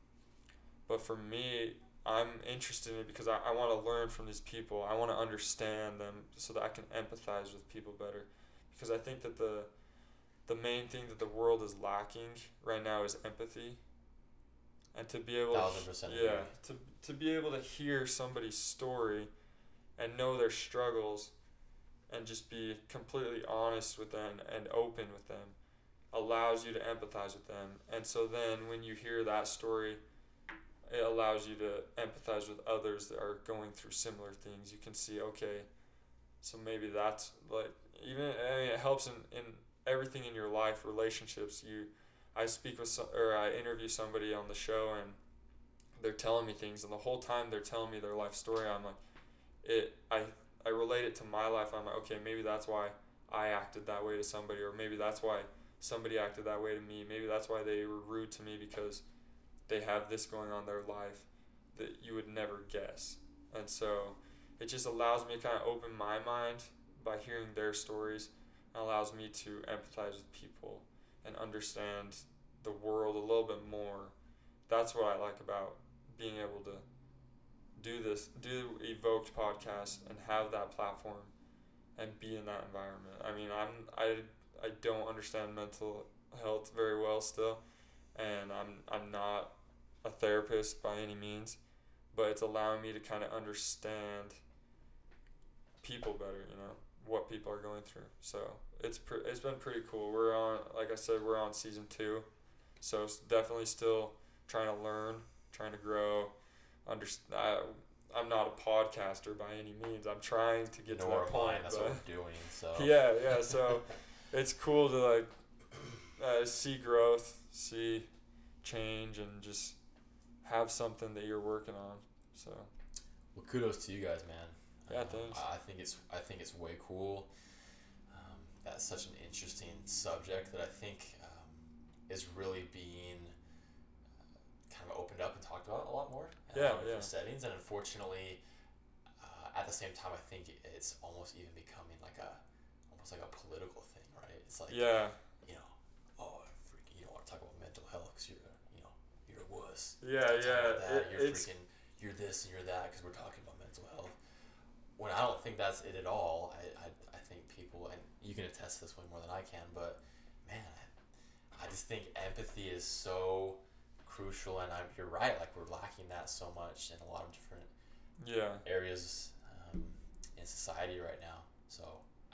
but for me, I'm interested in it because I, I want to learn from these people. I want to understand them so that I can empathize with people better. Because I think that the the main thing that the world is lacking right now is empathy. And to be able Thousand percent to, yeah, to to be able to hear somebody's story and know their struggles and just be completely honest with them and open with them allows you to empathize with them. And so then when you hear that story, it allows you to empathize with others that are going through similar things. You can see, okay, so maybe that's like even I mean it helps in, in everything in your life, relationships. You I speak with some, or I interview somebody on the show and they're telling me things and the whole time they're telling me their life story, I'm like it I I relate it to my life. I'm like, okay, maybe that's why I acted that way to somebody or maybe that's why somebody acted that way to me. Maybe that's why they were rude to me because they have this going on in their life that you would never guess. And so it just allows me to kind of open my mind by hearing their stories allows me to empathize with people and understand the world a little bit more. That's what I like about being able to do this, do Evoked podcast and have that platform and be in that environment. I mean, I'm I I don't understand mental health very well still, and I'm I'm not a therapist by any means, but it's allowing me to kind of understand people better. You know what people are going through. So it's pre- it's been pretty cool. We're on like I said, we're on season two, so it's definitely still trying to learn, trying to grow. Understand. I'm not a podcaster by any means. I'm trying to get Nor to that point. That's but what we're doing. So yeah, yeah. So it's cool to like uh, see growth, see change, and just have something that you're working on. So Well, kudos to you guys, man. Yeah, Um, thanks. I think it's I think it's way cool. Um, that's such an interesting subject that I think um, is really being uh, kind of opened up and talked about a lot more. in Yeah, lot of different yeah. Settings and unfortunately, uh, at the same time, I think it's almost even becoming like a almost like a political thing, right? It's like yeah, you know, oh, freaking, you don't want to talk about mental health because you're, you know, you're a wuss. yeah, yeah. It, you're it's freaking, you're this and you're that because we're talking about mental health. When I don't think that's it at all. I, I, I think people, and you can attest to this way more than I can, but man, I, I just think empathy is so crucial, and I'm, you're right. Like we're lacking that so much in a lot of different yeah, areas um, in society right now. So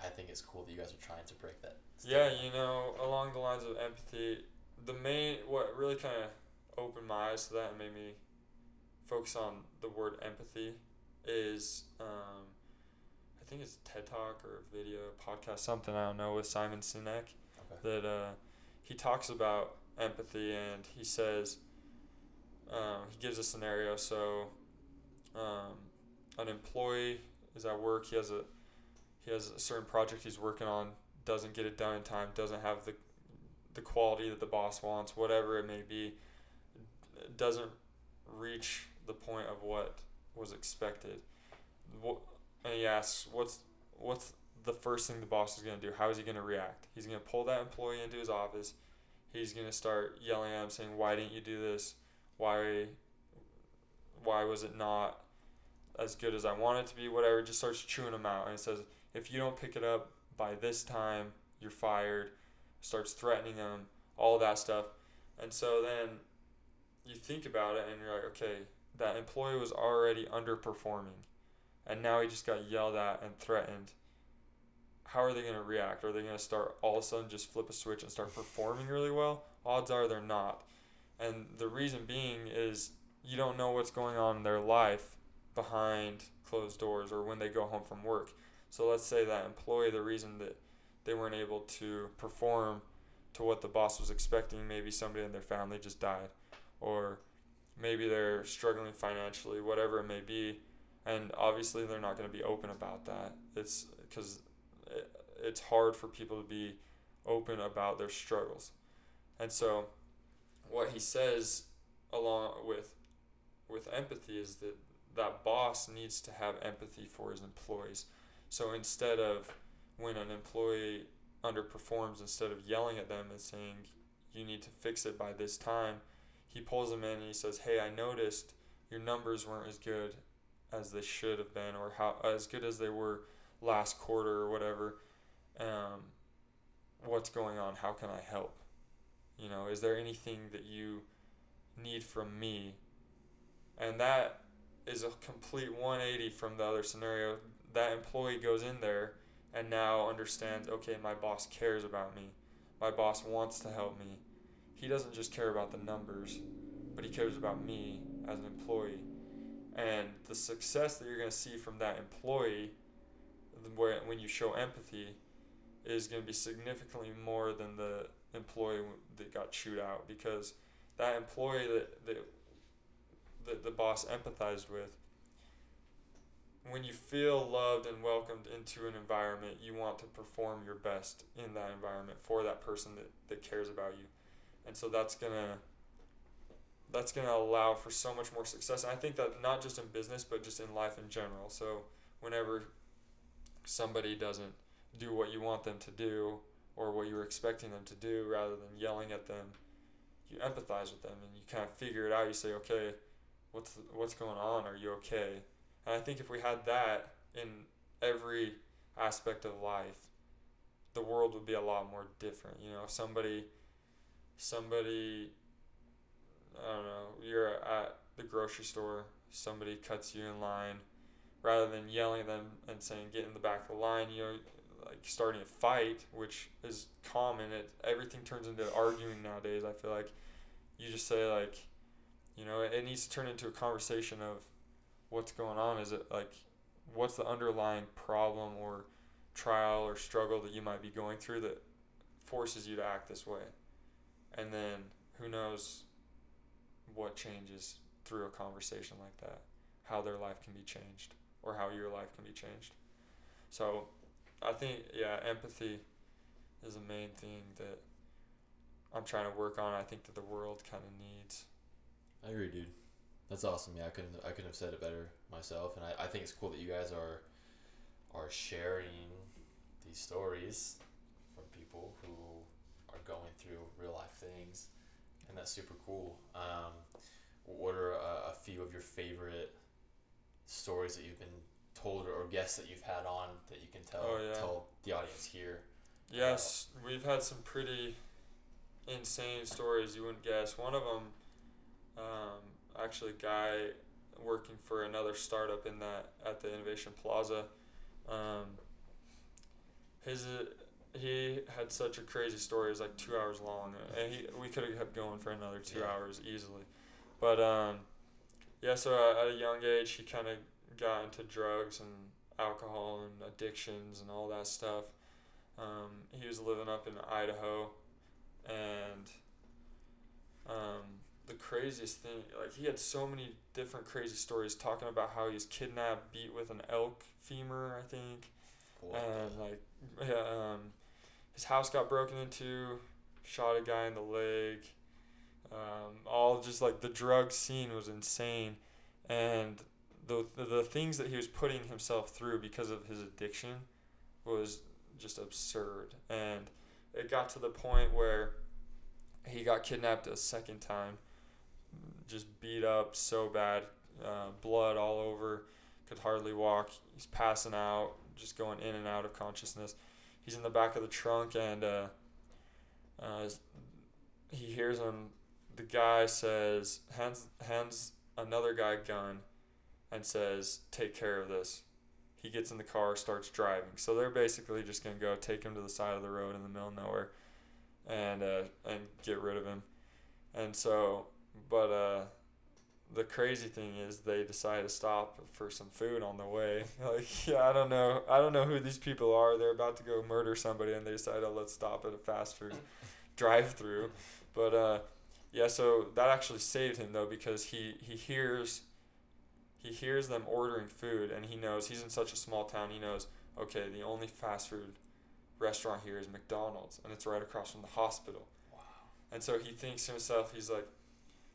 I think it's cool that you guys are trying to break that. yeah. You know, along the lines of empathy, the main what really kind of opened my eyes to that and made me focus on the word empathy is um, I think it's a TED Talk or a video podcast something I don't know with Simon Sinek. Okay. that uh, he talks about empathy and he says um, he gives a scenario. So um, an employee is at work. He has a he has a certain project he's working on doesn't get it done in time doesn't have the the quality that the boss wants whatever it may be doesn't reach the point of what was expected. And he asks what's what's the first thing the boss is going to do? How is he going to react? He's going to pull that employee into his office. He's going to start yelling at him saying why didn't you do this? Why why was it not as good as i want it to be whatever just starts chewing him out and says if you don't pick it up by this time you're fired. Starts threatening him all that stuff. And so then you think about it and you're like okay that employee was already underperforming and now he just got yelled at and threatened. How are they going to react? Are they going to start all of a sudden just flip a switch and start performing really well? Odds are they're not. And the reason being is you don't know what's going on in their life behind closed doors or when they go home from work. So let's say that employee the reason that they weren't able to perform to what the boss was expecting maybe somebody in their family just died or maybe they're struggling financially whatever it may be and obviously they're not going to be open about that. It's because it, it's hard for people to be open about their struggles, and so what he says along with with empathy is that that boss needs to have empathy for his employees. So instead of when an employee underperforms, instead of yelling at them and saying you need to fix it by this time, he pulls them in and he says, "Hey, I noticed your numbers weren't as good as they should have been, or how as good as they were last quarter or whatever. Um, what's going on? How can I help? You know, is there anything that you need from me?" And that is a complete 180 from the other scenario. That employee goes in there and now understands okay, my boss cares about me. My boss wants to help me. He doesn't just care about the numbers, but he cares about me as an employee. And the success that you're going to see from that employee when you show empathy is going to be significantly more than the employee that got chewed out because that employee that, that that the boss empathized with when you feel loved and welcomed into an environment, you want to perform your best in that environment for that person that, that cares about you. And so that's gonna that's gonna allow for so much more success. And I think that not just in business but just in life in general. So whenever somebody doesn't do what you want them to do or what you're expecting them to do rather than yelling at them, you empathize with them and you kind of figure it out. You say, okay, what's what's going on? Are you okay? And I think if we had that in every aspect of life, the world would be a lot more different. You know, if somebody, somebody, I don't know, you're at the grocery store, somebody cuts you in line, rather than yelling at them and saying, get in the back of the line, you know, like starting a fight, which is common. It everything turns into arguing nowadays. I feel like you just say like, you know, it needs to turn into a conversation of what's going on. Is it like what's the underlying problem or trial or struggle that you might be going through that forces you to act this way? And then who knows what changes through a conversation like that, how their life can be changed or how your life can be changed. So I think, yeah, empathy is the main thing that I'm trying to work on. I think that the world kind of needs. I agree, dude. That's awesome. Yeah, I couldn't I couldn't have said it better myself, and I, I think it's cool that you guys are are sharing these stories from people who are going through real life things, and that's super cool. Um, what are a, a few of your favorite stories that you've been told or guests that you've had on that you can tell Oh, yeah. tell the audience here? Yes, we've had some pretty insane stories you wouldn't guess. One of them, um, actually, a guy working for another startup in that at the Innovation Plaza. Um, his he had such a crazy story. It was like two hours long, and he we could have kept going for another two Yeah. hours easily. But um, yeah, so uh, at a young age, he kind of got into drugs and alcohol and addictions and all that stuff. Um, he was living up in Idaho, and um, the craziest thing, like he had so many different crazy stories talking about how he was kidnapped, beat with an elk femur, I think, and like yeah, um, his house got broken into, shot a guy in the leg. Um, all just like the drug scene was insane, and the, the the things that he was putting himself through because of his addiction was just absurd. And it got to the point where he got kidnapped a second time, just beat up so bad, uh, blood all over, could hardly walk. He's passing out, just going in and out of consciousness. He's in the back of the trunk, and uh, uh, he hears him. The guy says, hands hands another guy gun, and says, "Take care of this." He gets in the car, starts driving. So they're basically just gonna go take him to the side of the road in the middle of nowhere, and uh, and get rid of him. And so, but uh, the crazy thing is they decide to stop for some food on the way. Like, yeah, I don't know. I don't know who these people are. They're about to go murder somebody, and they decide, oh, let's stop at a fast food drive-through. But uh, yeah, so that actually saved him though because he he hears he hears them ordering food and he knows he's in such a small town. He knows okay, the only fast food restaurant here is McDonald's, and it's right across from the hospital. Wow. And so he thinks to himself, he's like,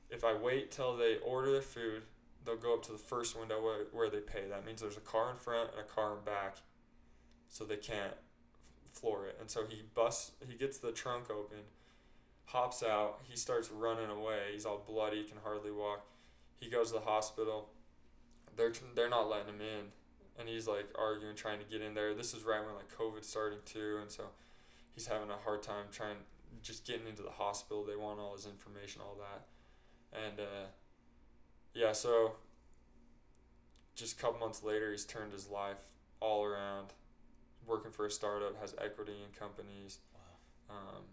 if I wait till they order their food, they'll go up to the first window where, where they pay. That means there's a car in front and a car in back, so they can't floor it. And so he busts, he gets the trunk open, hops out, he starts running away. He's all bloody, can hardly walk. He goes to the hospital. They're they're not letting him in, and he's like arguing, trying to get in there. This is right when like COVID's starting too, and so he's having a hard time trying just getting into the hospital. They want all his information, all that, and uh, yeah, so just a couple months later, he's turned his life all around. Working for a startup, has equity in companies. Wow. Um,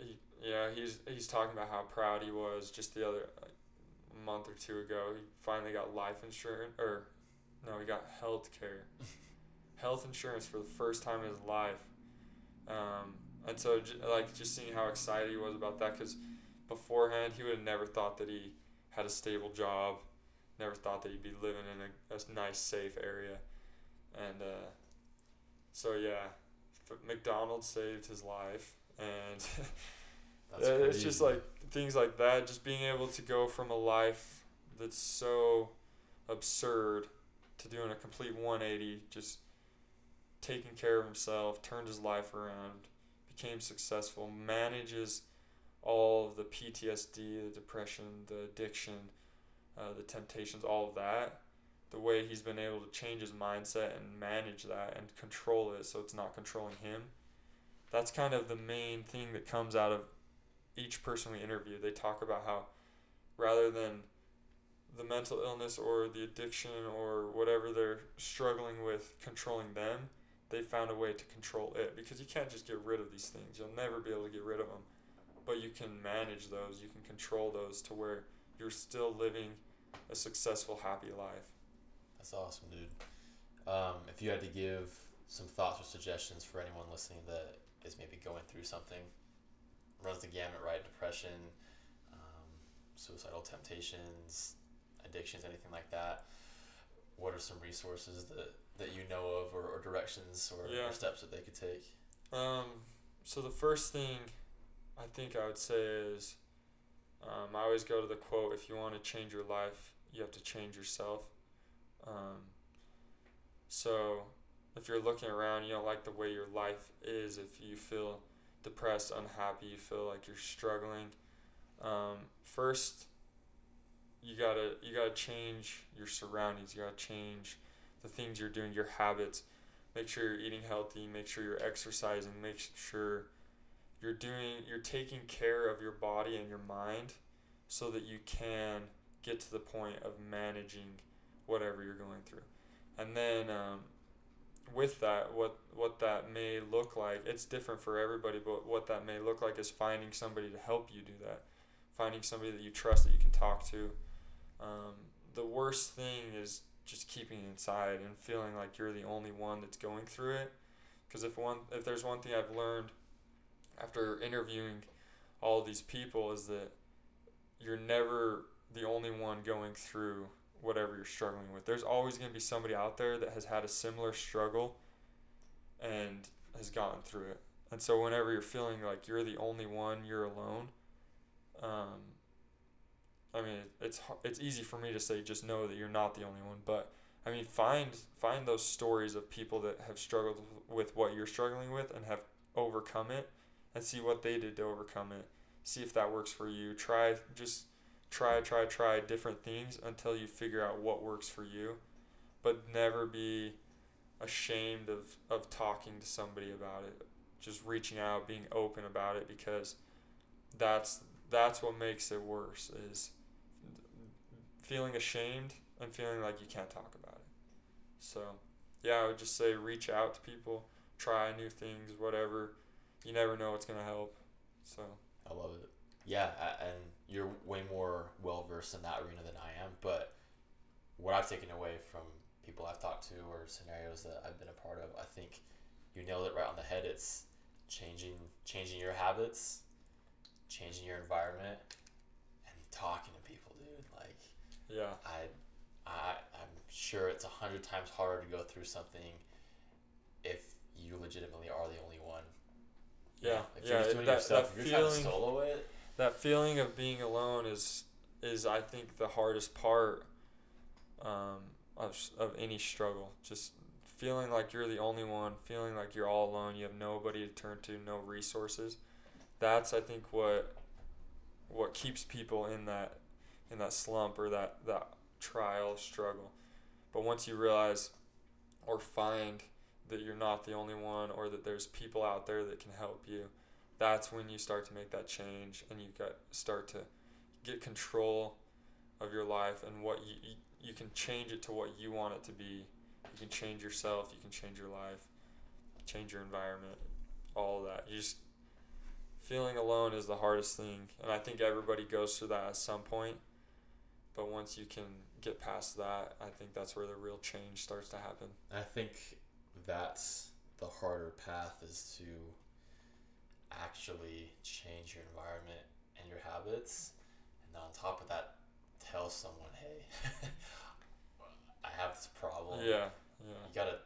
he, yeah, he's he's talking about how proud he was just the other like, month or two ago. He finally got life insurance, or no, he got health care, health insurance for the first time in his life. Um, and so, like, just seeing how excited he was about that, because beforehand he would have never thought that he had a stable job, never thought that he'd be living in a, a nice, safe area, and uh, so yeah, f- McDonald's saved his life, and That's it's just like things like that. Just being able to go from a life that's so absurd to doing a complete 180, just taking care of himself, turned his life around, became successful, manages all of the PTSD, the depression, the addiction, uh, the temptations, all of that. The way he's been able to change his mindset and manage that and control it so it's not controlling him. That's kind of the main thing that comes out of each person we interview. They talk about how rather than the mental illness or the addiction or whatever they're struggling with controlling them, they found a way to control it because you can't just get rid of these things. You'll never be able to get rid of them. But you can manage those, you can control those to where you're still living a successful, happy life. That's awesome, dude. Um, if you had to give some thoughts or suggestions for anyone listening that is maybe going through something, runs the gamut, right? Depression, um, suicidal temptations, addictions, anything like that. What are some resources that, that you know of, or, or directions, or, Yeah. or steps that they could take? Um, so the first thing I think I would say is um, I always go to the quote if you want to change your life, you have to change yourself. Um, so if you're looking around, you don't like the way your life is, if you feel depressed, unhappy, you feel like you're struggling, um, first you gotta you gotta change your surroundings. You gotta change the things you're doing, your habits make sure you're eating healthy make sure you're exercising make sure you're doing you're taking care of your body and your mind so that you can get to the point of managing whatever you're going through. And then um, with that what what that may look like it's different for everybody but what that may look like is finding somebody to help you do that. Finding somebody that you trust that you can talk to. Um, the worst thing is just keeping inside and feeling like you're the only one that's going through it. Because if one, if there's one thing I've learned after interviewing all these people is that you're never the only one going through whatever you're struggling with. There's always going to be somebody out there that has had a similar struggle and has gotten through it. And so whenever you're feeling like you're the only one, you're alone. Um, I mean, it's it's easy for me to say just know that you're not the only one, but I mean, find find those stories of people that have struggled with what you're struggling with and have overcome it, and see what they did to overcome it. See if that works for you. Try just try try try different things until you figure out what works for you, but never be ashamed of of talking to somebody about it. Just reaching out, being open about it because that's that's what makes it worse is feeling ashamed and feeling like you can't talk about it. So, yeah, I would just say reach out to people, try new things, whatever. You never know what's going to help. So, I love it. Yeah, and you're way more well versed in that arena than I am. But what I've taken away from people I've talked to or scenarios that I've been a part of, I think you nailed it right on the head. It's changing changing your habits, changing your environment, and talking to people, dude. Like yeah. I I, I'm sure it's a hundred times harder to go through something if you legitimately are the only Yeah, yeah, you're just doing that- that if you're trying to feeling- solo it. that feeling of being alone is is I think the hardest part um, of of any struggle. Just feeling like you're the only one, feeling like you're all alone. You have nobody to turn to, no resources. That's I think what what keeps people in that in that slump or that that trial struggle. But once you realize or find that you're not the only one or that there's people out there that can help you that's when you start to make that change and you got start to get control of your life and what you, you you can change it to what you want it to be. You can change yourself you can change your life change your environment all that. You just feeling alone is the hardest thing and i think everybody goes through that at some point but once you can get past that i think that's where the real change starts to happen. I think that's the harder path is to actually change your environment and your habits, and on top of that, tell someone, hey, I have this problem. yeah yeah You gotta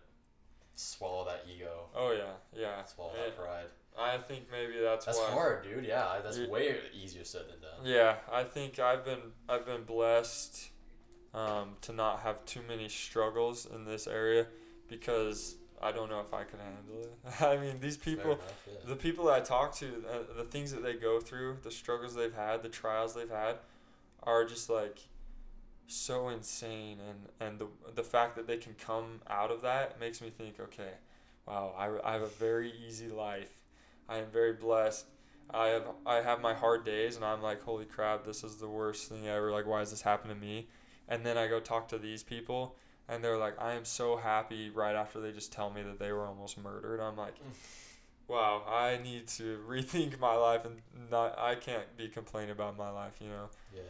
swallow that ego, oh yeah yeah swallow Eh, that pride. i think maybe that's, That's why hard, dude. Yeah, that's You- way easier said than done. Yeah, I think I've been I've been blessed um, to not have too many struggles in this area because I don't know if I could handle it. I mean, these people, enough, yeah. the people that I talk to, uh, the things that they go through, the struggles they've had, the trials they've had, are just like so insane, and and the the fact that they can come out of that makes me think, okay, wow, I, I have a very easy life. I am very blessed. I have I have my hard days, and I'm like, holy crap, this is the worst thing ever. Like, why is this happening to me? And then I go talk to these people, and they're like, I am so happy. Right after they just tell me that they were almost murdered, I'm like, mm. wow, I need to rethink my life, and not I can't be complaining about my life, you know. yeah.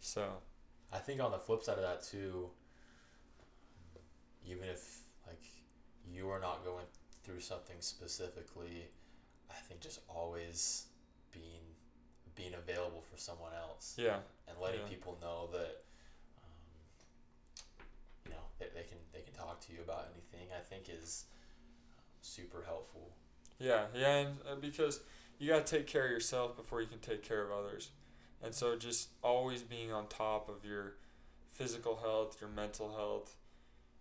So I think on the flip side of that too, even if like you are not going through something specifically, I think just always being being available for someone else yeah, and letting Yeah. people know that they, can they can talk to you about anything. I think is um, super helpful. Yeah, yeah, and because you got to take care of yourself before you can take care of others. And so just always being on top of your physical health, your mental health,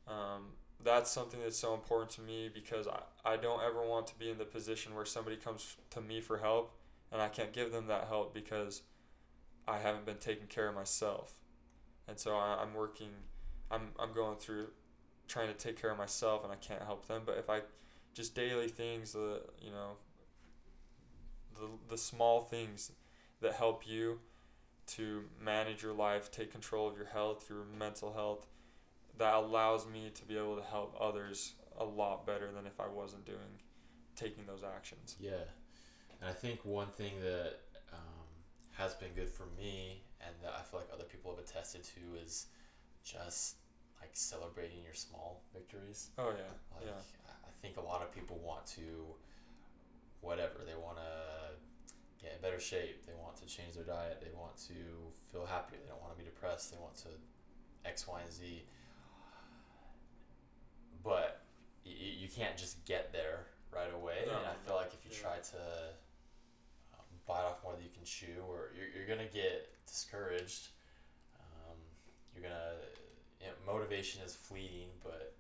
um, that's something that's so important to me because I, I don't ever want to be in the position where somebody comes to me for help and I can't give them that help because I haven't been taking care of myself. And so I, I'm working, I'm, I'm going through trying to take care of myself and I can't help them. But if I just daily things the you know the the small things that help you to manage your life take control of your health your mental health that allows me to be able to help others a lot better than if I wasn't doing taking those actions Yeah, and I think one thing that um, has been good for me, and that I feel like other people have attested to, is just like celebrating your small victories. oh yeah Like, yeah I think a lot of people want to, whatever they want to get in better shape. They want to change their diet. They want to feel happier. They don't want to be depressed. They want to X, Y, and Z. But y- you can't just get there right away. No, and I feel like if you yeah. try to um, bite off more than you can chew, or you're, you're gonna get discouraged. Um, you're gonna you know, motivation is fleeting, but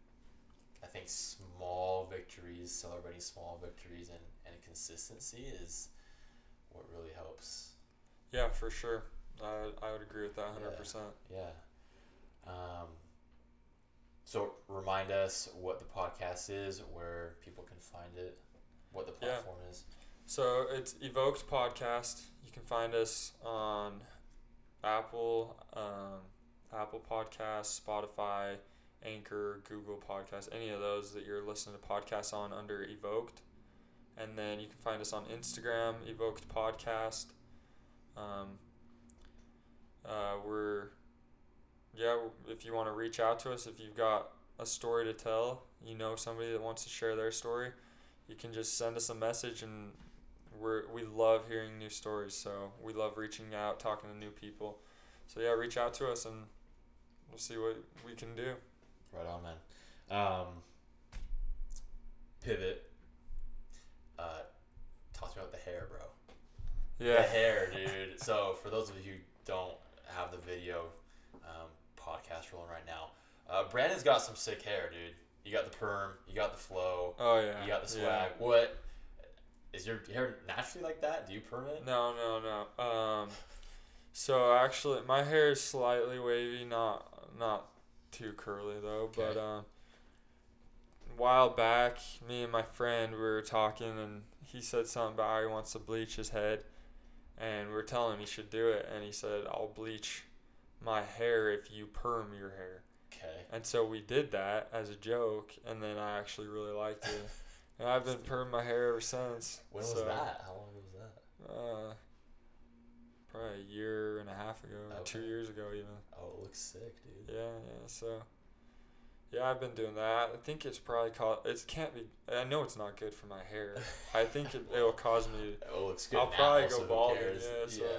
I think small victories, celebrating small victories, and, and consistency is what really helps. yeah for sure I, I would agree with that 100% Yeah. Um, so remind us what the podcast is, where people can find it, what the Yeah. platform is. So it's Evoked Podcast. You can find us on Apple, um, Apple Podcasts, Spotify, Anchor, Google Podcasts, any of those that you're listening to podcasts on under Evoked. And then you can find us on Instagram, Evoked Podcast. Um, uh, we're, yeah, if you want to reach out to us, if you've got a story to tell, you know somebody that wants to share their story, you can just send us a message and we're we love hearing new stories so we love reaching out talking to new people so yeah reach out to us and we'll see what we can do. Right on, man. Um, pivot. Uh, talk to me about the hair, bro. Yeah. The hair, dude. so for those of you who don't have the video um, podcast rolling right now, uh, Brandon's got some sick hair, dude. You got the perm, you got the flow, Oh yeah. you got the yeah. swag. What is your hair naturally like that? Do you perm it? No, no, no. Um, so actually, my hair is slightly wavy, not not too curly though. But um, a while back, me and my friend we were talking, and he said something about how he wants to bleach his head, and we were telling him he should do it, and he said, "I'll bleach my hair if you perm your hair." Okay. And so we did that as a joke, and then I actually really liked it. And I've been perming my hair ever since. When was that? How long was that? Uh, probably a year and a half ago, or two years ago, even. Oh, it looks sick, dude. Yeah, yeah. So, yeah, I've been doing that. I think it's probably called. It can't be. I know it's not good for my hair. I think it, it'll cause me. Oh, it looks good. I'll probably so go who bald. Yeah, so Yeah.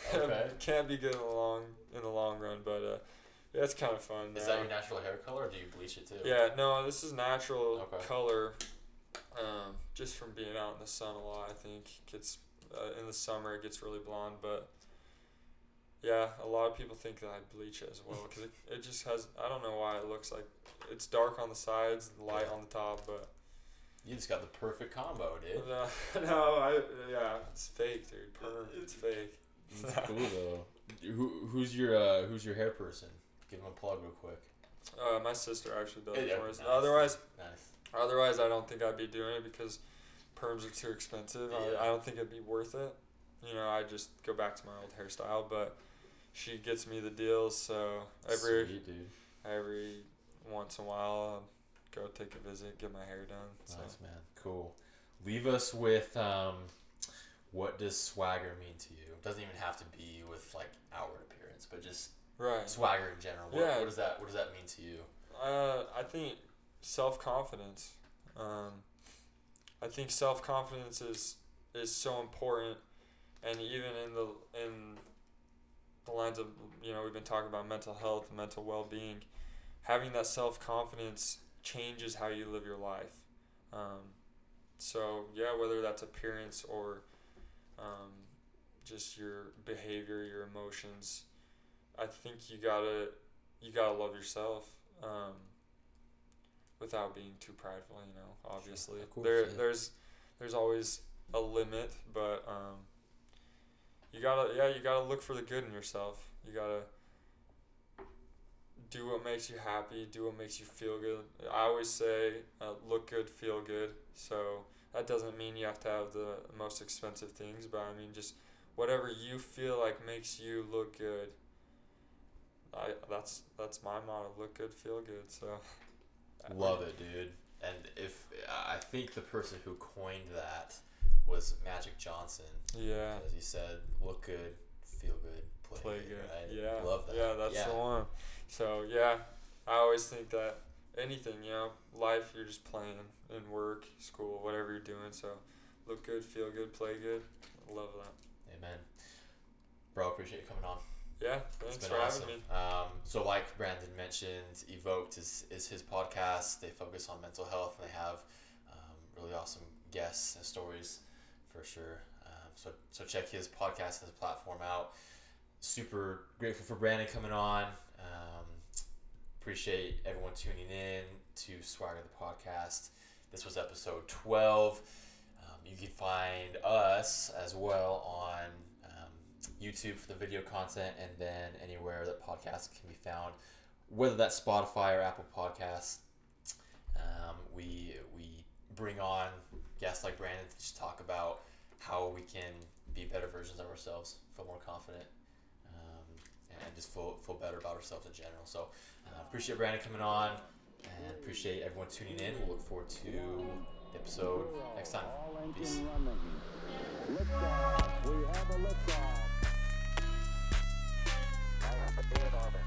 Okay. can't be good in the long in the long run, but uh, yeah, it's kind of fun. Is now. that your natural hair color, or do you bleach it too? Yeah, no, this is natural Okay. color. Um, just from being out in the sun a lot, I think gets uh, in the summer it gets really blonde, but yeah, a lot of people think that I bleach it as well because it, it just has I don't know why it looks like it's dark on the sides, light on the top, but You just got the perfect combo, dude. no, no, I yeah, it's fake, dude. Perm, it's fake. It's cool though. Who, who's your uh, who's your hair person? Give him a plug real quick. Uh, my sister actually does it Yeah, for us. nice. Otherwise, Nice. Otherwise, I don't think I'd be doing it because perms are too expensive. Yeah. I, I don't think it'd be worth it. You know, I just go back to my old hairstyle. But she gets me the deals, so every Sweet, dude. every once in a while, I'll go take a visit, get my hair done. So Nice man. Cool. Leave us with um, what does swagger mean to you? It doesn't even have to be with like outward appearance, but just right. swagger in general. What, Yeah. what does that What does that mean to you? Uh, I think self confidence. Um, I think self confidence is is so important, and even in the in the lines of you know we've been talking about mental health, mental well being, having that self confidence changes how you live your life. Um, so yeah, whether that's appearance or um, just your behavior, your emotions, I think you gotta you gotta love yourself. Um, without being too prideful, you know. Obviously, Of course, there yeah. there's there's always a limit, but um, you gotta yeah you gotta look for the good in yourself. You gotta do what makes you happy, do what makes you feel good. I always say uh, look good, feel good. So that doesn't mean you have to have the most expensive things, but I mean just whatever you feel like makes you look good. I that's that's my motto: look good, feel good. So Love it, dude. And if I think the person who coined that was Magic Johnson, Yeah, because he said, "Look good, feel good, play, play good." good. Right? Yeah, love that. Yeah, that's yeah. the one. So yeah, I always think that anything, you know, life you're just playing in work, school, whatever you're doing. So look good, feel good, play good. Love that. Amen. Bro, appreciate you coming on. Yeah, thanks for awesome. having me. Um, so, like Brandon mentioned, Evoked is, is his podcast. They focus on mental health and they have um, really awesome guests and stories for sure. Um, so, so check his podcast and his platform out. Super grateful for Brandon coming on. Um, appreciate everyone tuning in to Swagger the podcast. This was episode 12. Um, you can find us as well on YouTube for the video content and then anywhere that podcasts can be found, whether that's Spotify or Apple Podcasts. Um, we, we bring on guests like Brandon to just talk about how we can be better versions of ourselves, feel more confident, um, and just feel, feel better about ourselves in general. So, uh, appreciate Brandon coming on and appreciate everyone tuning in. We'll look forward to the episode next time. Peace. We have a liftoff. I have to be dead orbit.